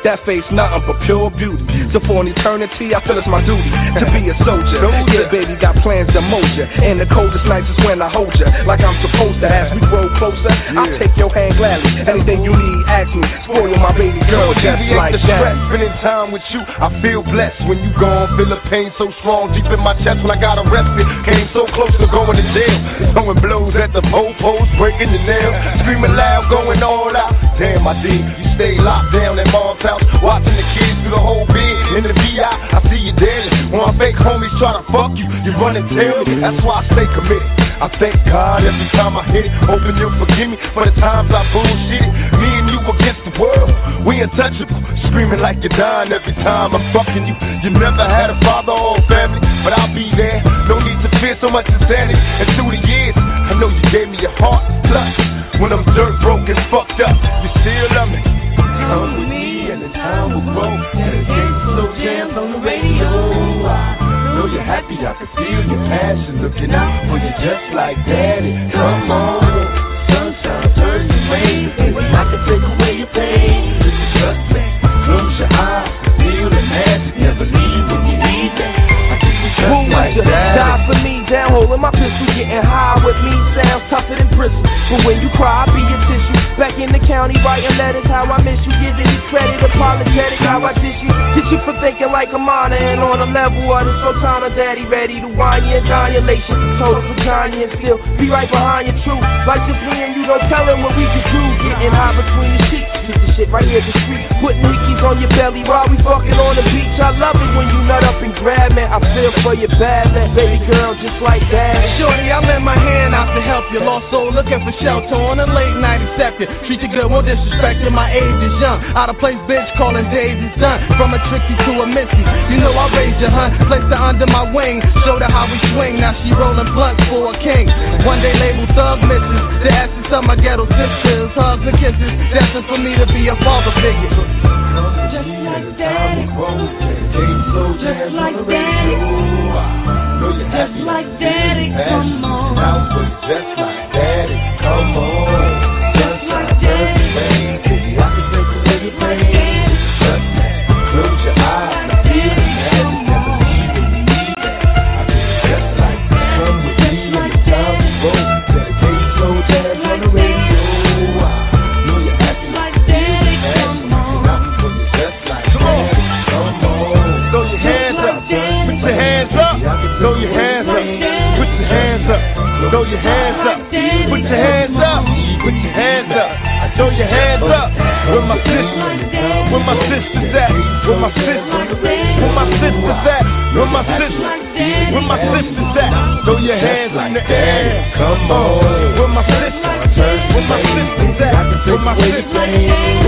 With that face, nothing but pure beauty. So for an eternity, I feel it's my duty to be a soldier. Yeah, baby, got plans to mold ya. And the coldest nights is when I hold ya, like I'm supposed to. As we grow closer. I'll take your hand gladly. Anything you need, ask me. Spoil my baby girl just like the stress. that. Spending time with you, I feel blessed. When you gone, feel the pain so strong deep in my chest when I got arrested. Came so close to going to jail, throwing blows at the post, breaking the nail, screaming loud, going all out. Damn, I did. You stay locked down in mom's house, watching the kids through the whole bed. In the VI, I see you daily. When my fake homies try to fuck you, you run and tell me. That's why I stay committed. I thank God every time I hit it. Hoping you'll forgive me for the times I bullshit. Me and you against the world, we untouchable. Screaming like you're dying every time I'm fucking you. You never had a father or a family, but I'll be there. No need to fear so much insanity. And through the years, I know you gave me your heart. Plus, when I'm dirt broke as fuck. Out of place bitch, calling days is done. From a tricky to a missy. You know I raised your hun. Placed her under my Come on. With my sisters. With my sisters at? With my sisters.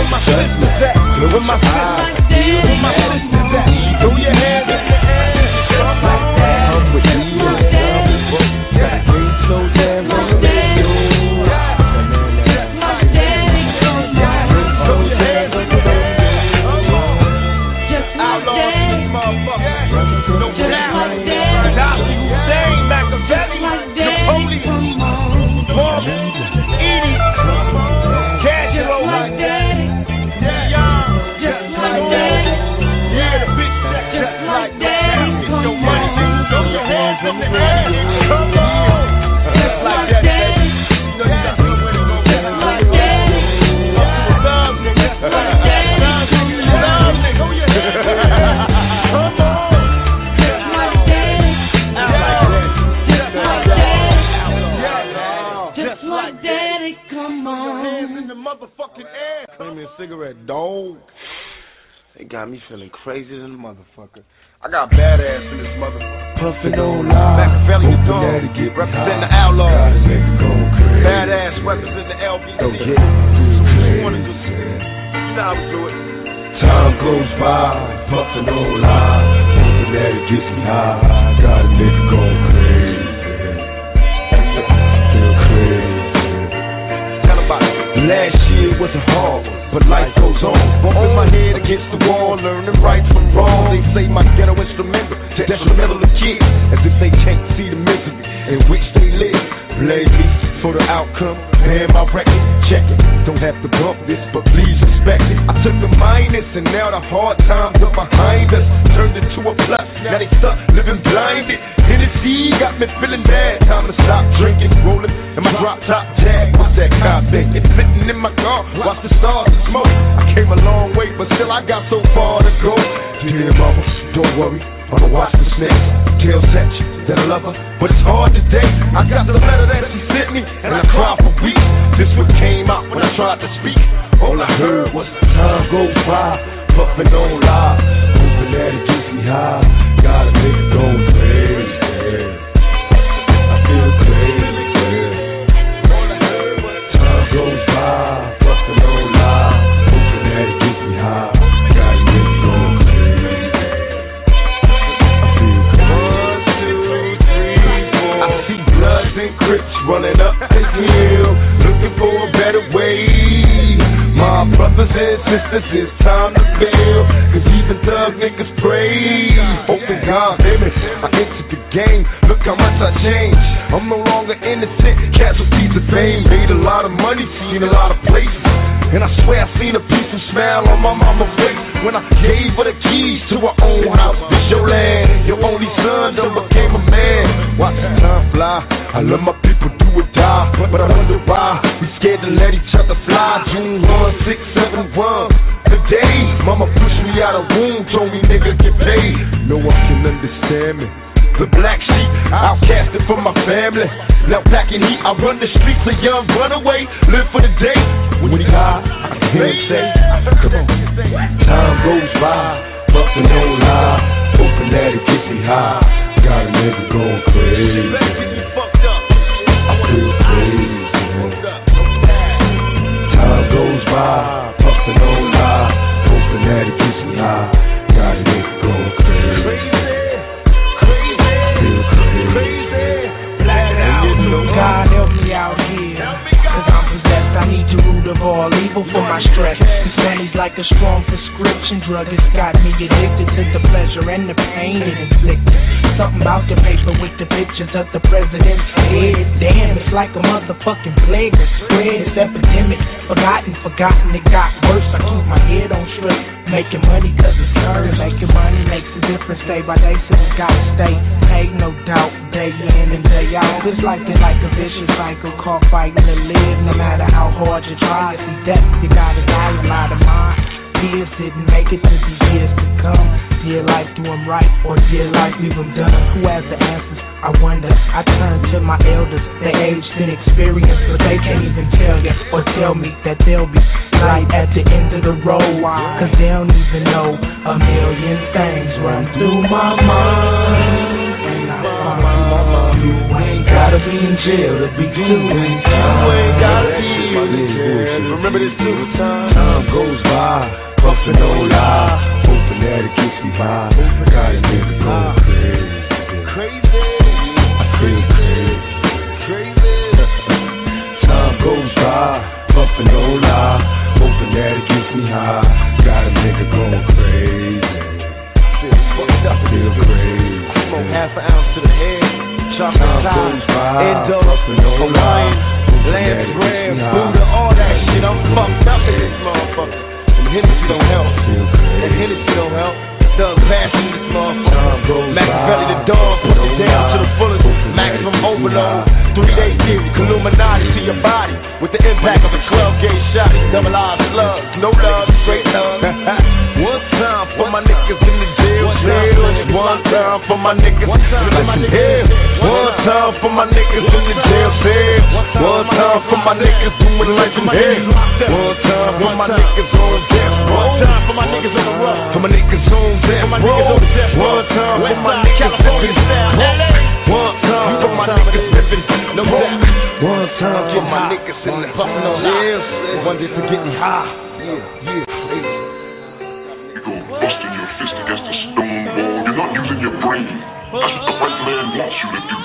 busting your fist against a stone wall. You're not using your brain. That's what the man wants you to do.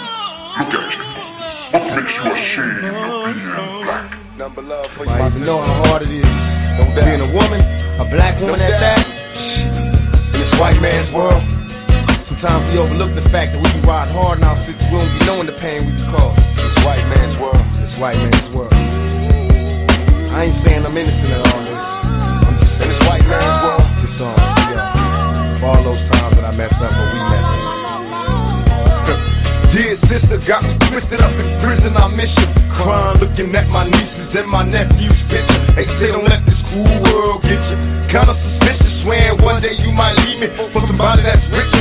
Look at you. What makes you ashamed of being black? Number love for you. Know how hard it is. Don't die. Being a woman, a black woman at that. In this white man's world, sometimes we overlook the fact that we can ride hard in our six. We don't be knowing the pain we can cause. This white man's world. This white man's world. I ain't saying I'm innocent at all. sister got me twisted up in prison, I miss you. Crying, looking at my nieces and my nephew's Bitch, They say don't let this cool world get you. Kinda suspicious, swearing one day you might leave me for somebody that's rich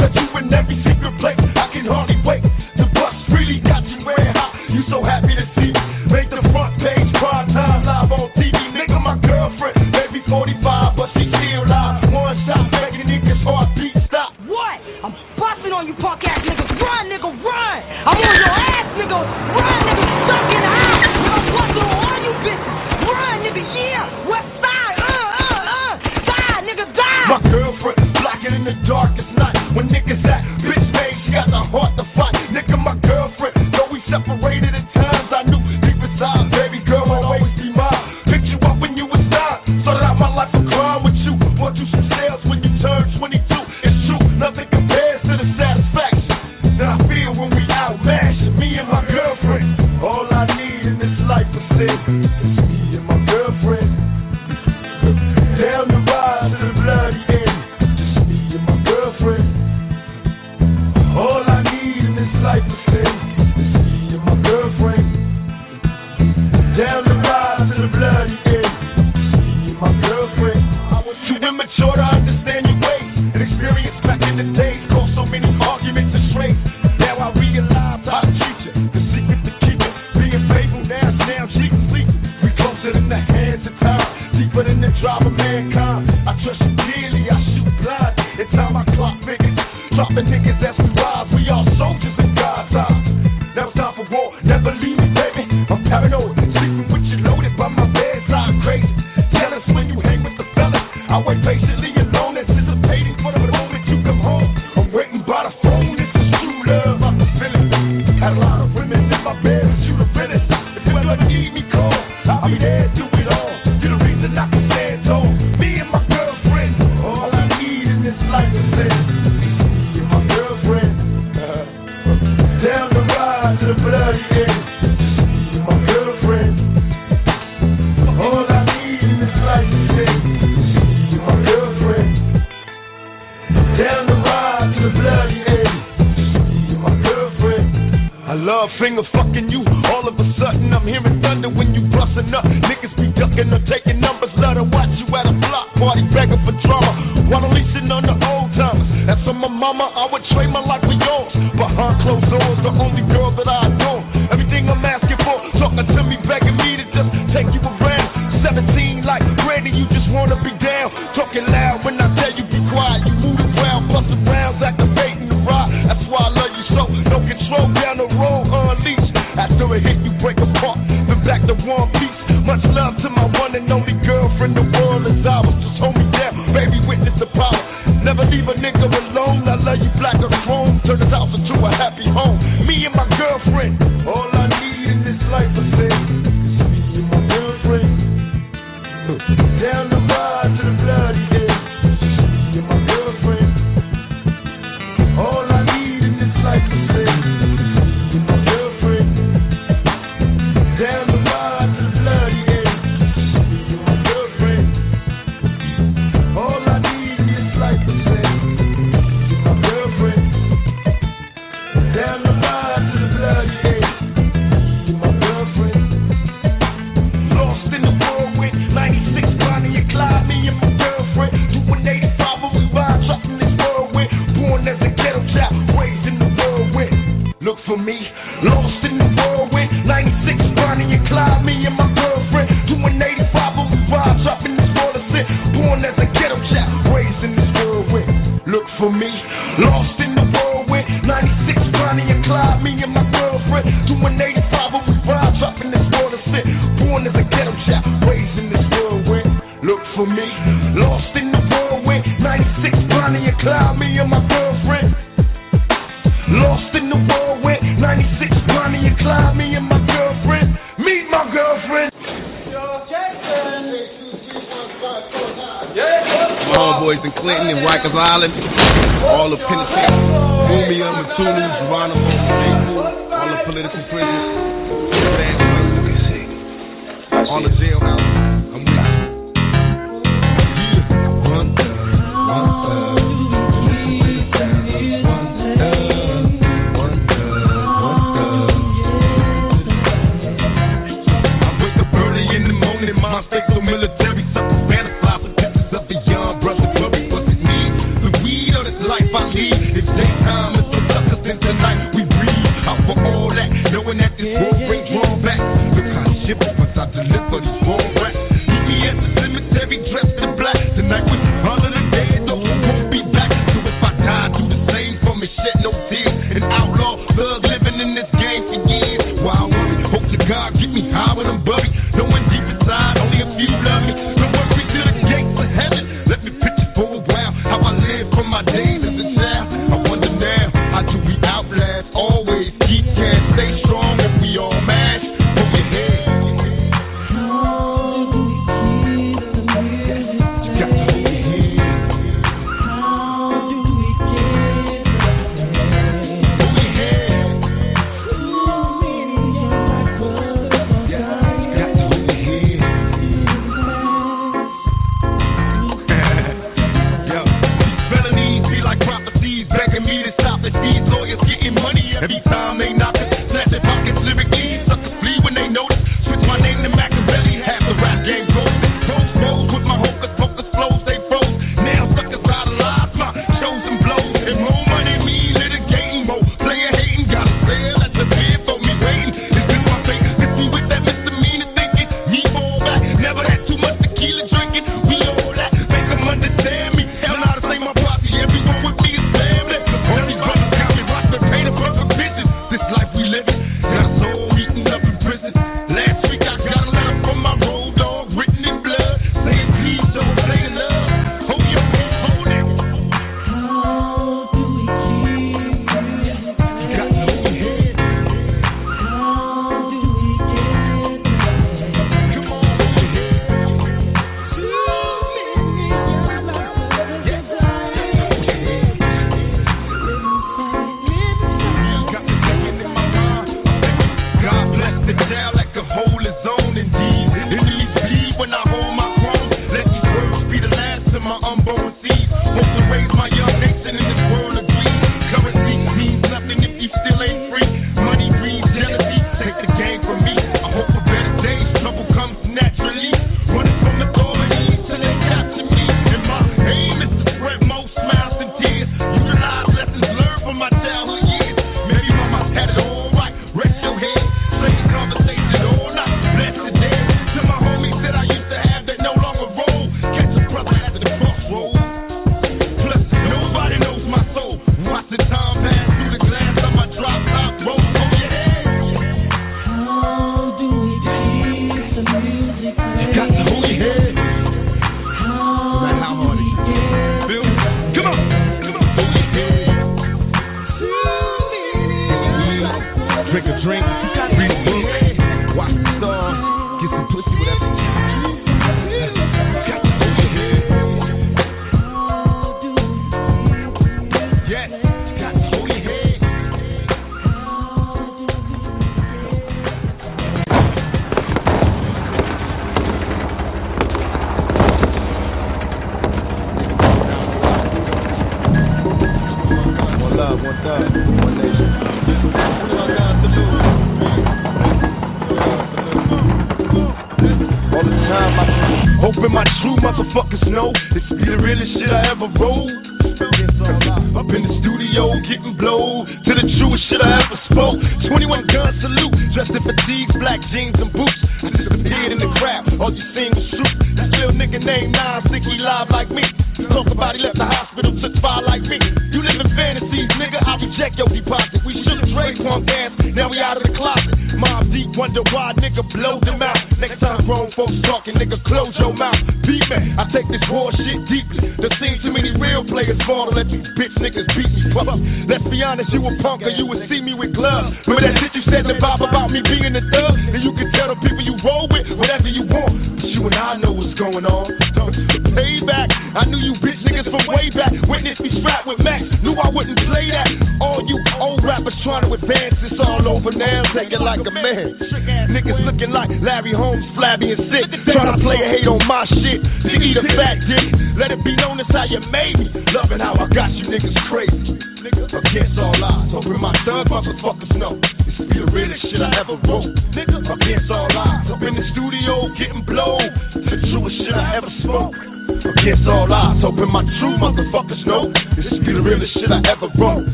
touch you in every secret place. I can hardly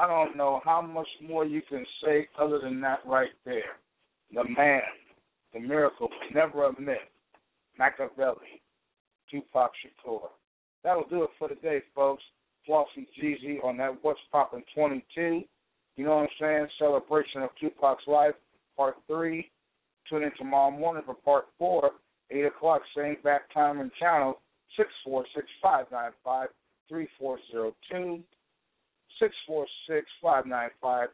I don't know how much more you can say other than that right there. The man, the miracle, never a myth, Makaveli, Tupac Shakur. That'll do it for today, folks. Flauxy Gz on that What's Poppin' 22. You know what I'm saying? Celebration of Tupac's life, part three. Tune in tomorrow morning for part four, 8 o'clock, same back time and channel, 646 595 3402. 646-595-3402.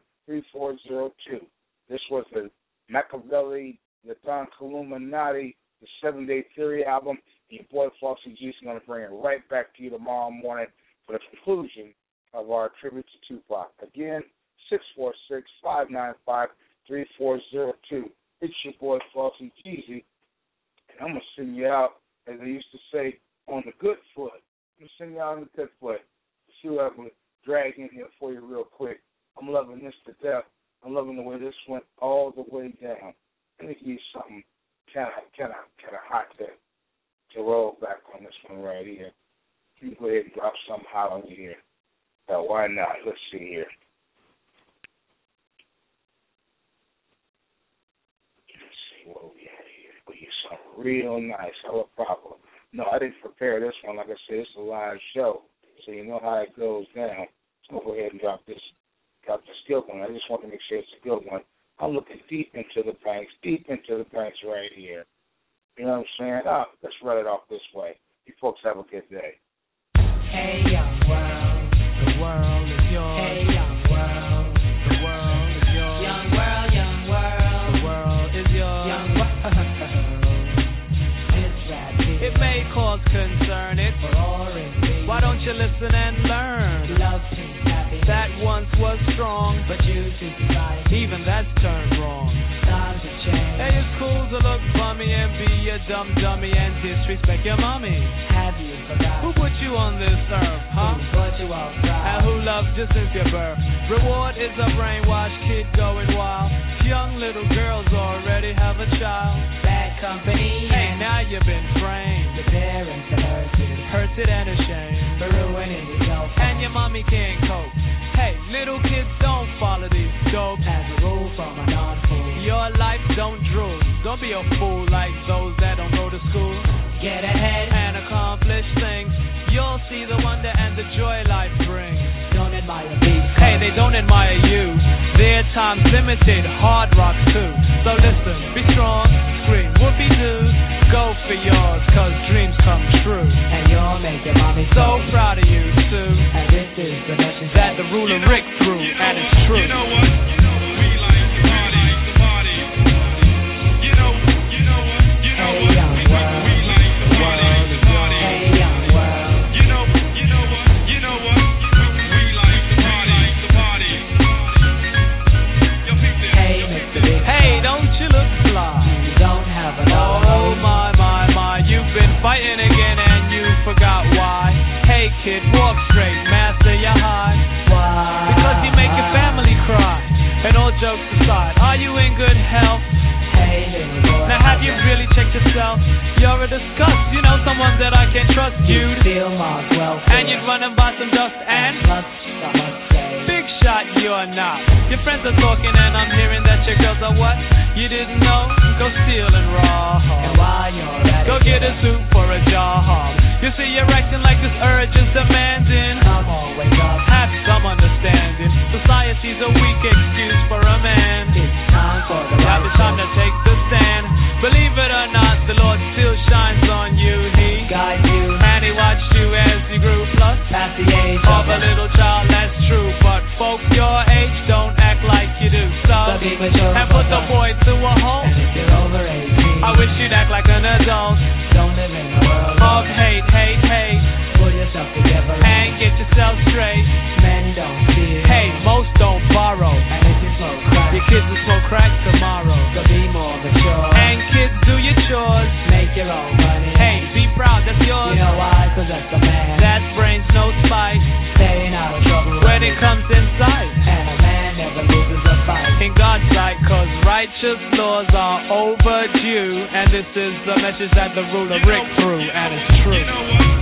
This was the Makaveli, the Don Killuminati, the Seven Day Theory album. Your boy Flauxy G is going to bring it right back to you tomorrow morning for the conclusion of our tribute to Tupac. Again, 646-595-3402. It's your boy Flauxy Gz, and I'm going to send you out, as they used to say, on the good foot. I'm going to send you out on the good foot. See you, can drag in here for you real quick. I'm loving this to death. I'm loving the way this went all the way down. Let me give you something kind of, kind of, kind of hot to, to roll back on this one right here. Me go ahead and drop something hot on you here. Uh, why not? Let's see here. Let's see what we have here. We get something real nice, hella problem. No, I didn't prepare this one. Like I said, it's a live show, so you know how it goes down. So go ahead and drop this, drop this good one. I just want to make sure it's a good one. I'm looking deep into the banks, deep into the banks right here. You know what I'm saying? Ah, let's run it off this way. You folks have a good day. Hey, young world, the world is yours. Hey, young world, the world is yours. Young world, young world, the world is yours. Young world, it's that big. It may cause concern. It why don't you listen and learn? Love seems happy. That once was strong, but you see life. even that's turned wrong. Times have changed. Hey, it's cool to look bummy and be a dumb dummy and disrespect your mommy. Have you forgotten? Who put you on this earth, huh? Who brought you outside? And who loved you since your birth? Reward is a brainwashed kid going wild. Young little girls already have a child. Bad company. Hey, now you've been framed. Your parents are hurted. Hurted and ashamed. For ruining yourself. And your mommy can't cope. Hey, little kids don't follow these dope. As a rule from a non-fool. Your life don't drool. Don't be a fool like those that don't go to school. Get ahead and accomplish things. You'll see the wonder and the joy life brings. Don't admire me. Hey, they don't admire you. Their time's limited, hard rock too. So listen, be strong, scream, whoopee doo. Go for yours, cause dreams come true. And you'll make your mommy So proud of you, Sue. And this is the message the ruler Rick threw, and it's true. You know what? We like to party, to party. You know, you know what? You know Hey, young world. we like to party, to party. Hey, young world. You know, you know what? You know what? We like to party, to party. Yo, peep this. Hey, Mr. Big Hey, don't you look fly? You don't have a Oh my, my, my, you've been fighting again and you forgot why. Hey kid, walk straight, jokes aside, are you in good health? Hey, boy. Now have you really checked yourself? You're a disgust, you know someone that I can trust You you'd. feel Mark's welfare. And you'd run and buy some dust and Plus, I must. Big shot, you're not. Your friends are talking, and I'm hearing that your girls are what? You didn't know? Go steal and rob. And while you're at Go it, get a suit for a job. You see, you're acting like this urge is demanding. Come on, wake up. Have some understanding. Society's a weak it's time to take the stand. Believe it or not, the Lord still shines on you. He guides you, watched you as you grew. The age of a little child, that's true. But your age don't act like you do. So, and put the boy through a you're over 18, I wish you'd act like an adult. Don't live in world of hate, hate, hate. Pull yourself together and get yourself straight. righteous laws are overdue, and this is the message that the ruler Rick threw, and it's true.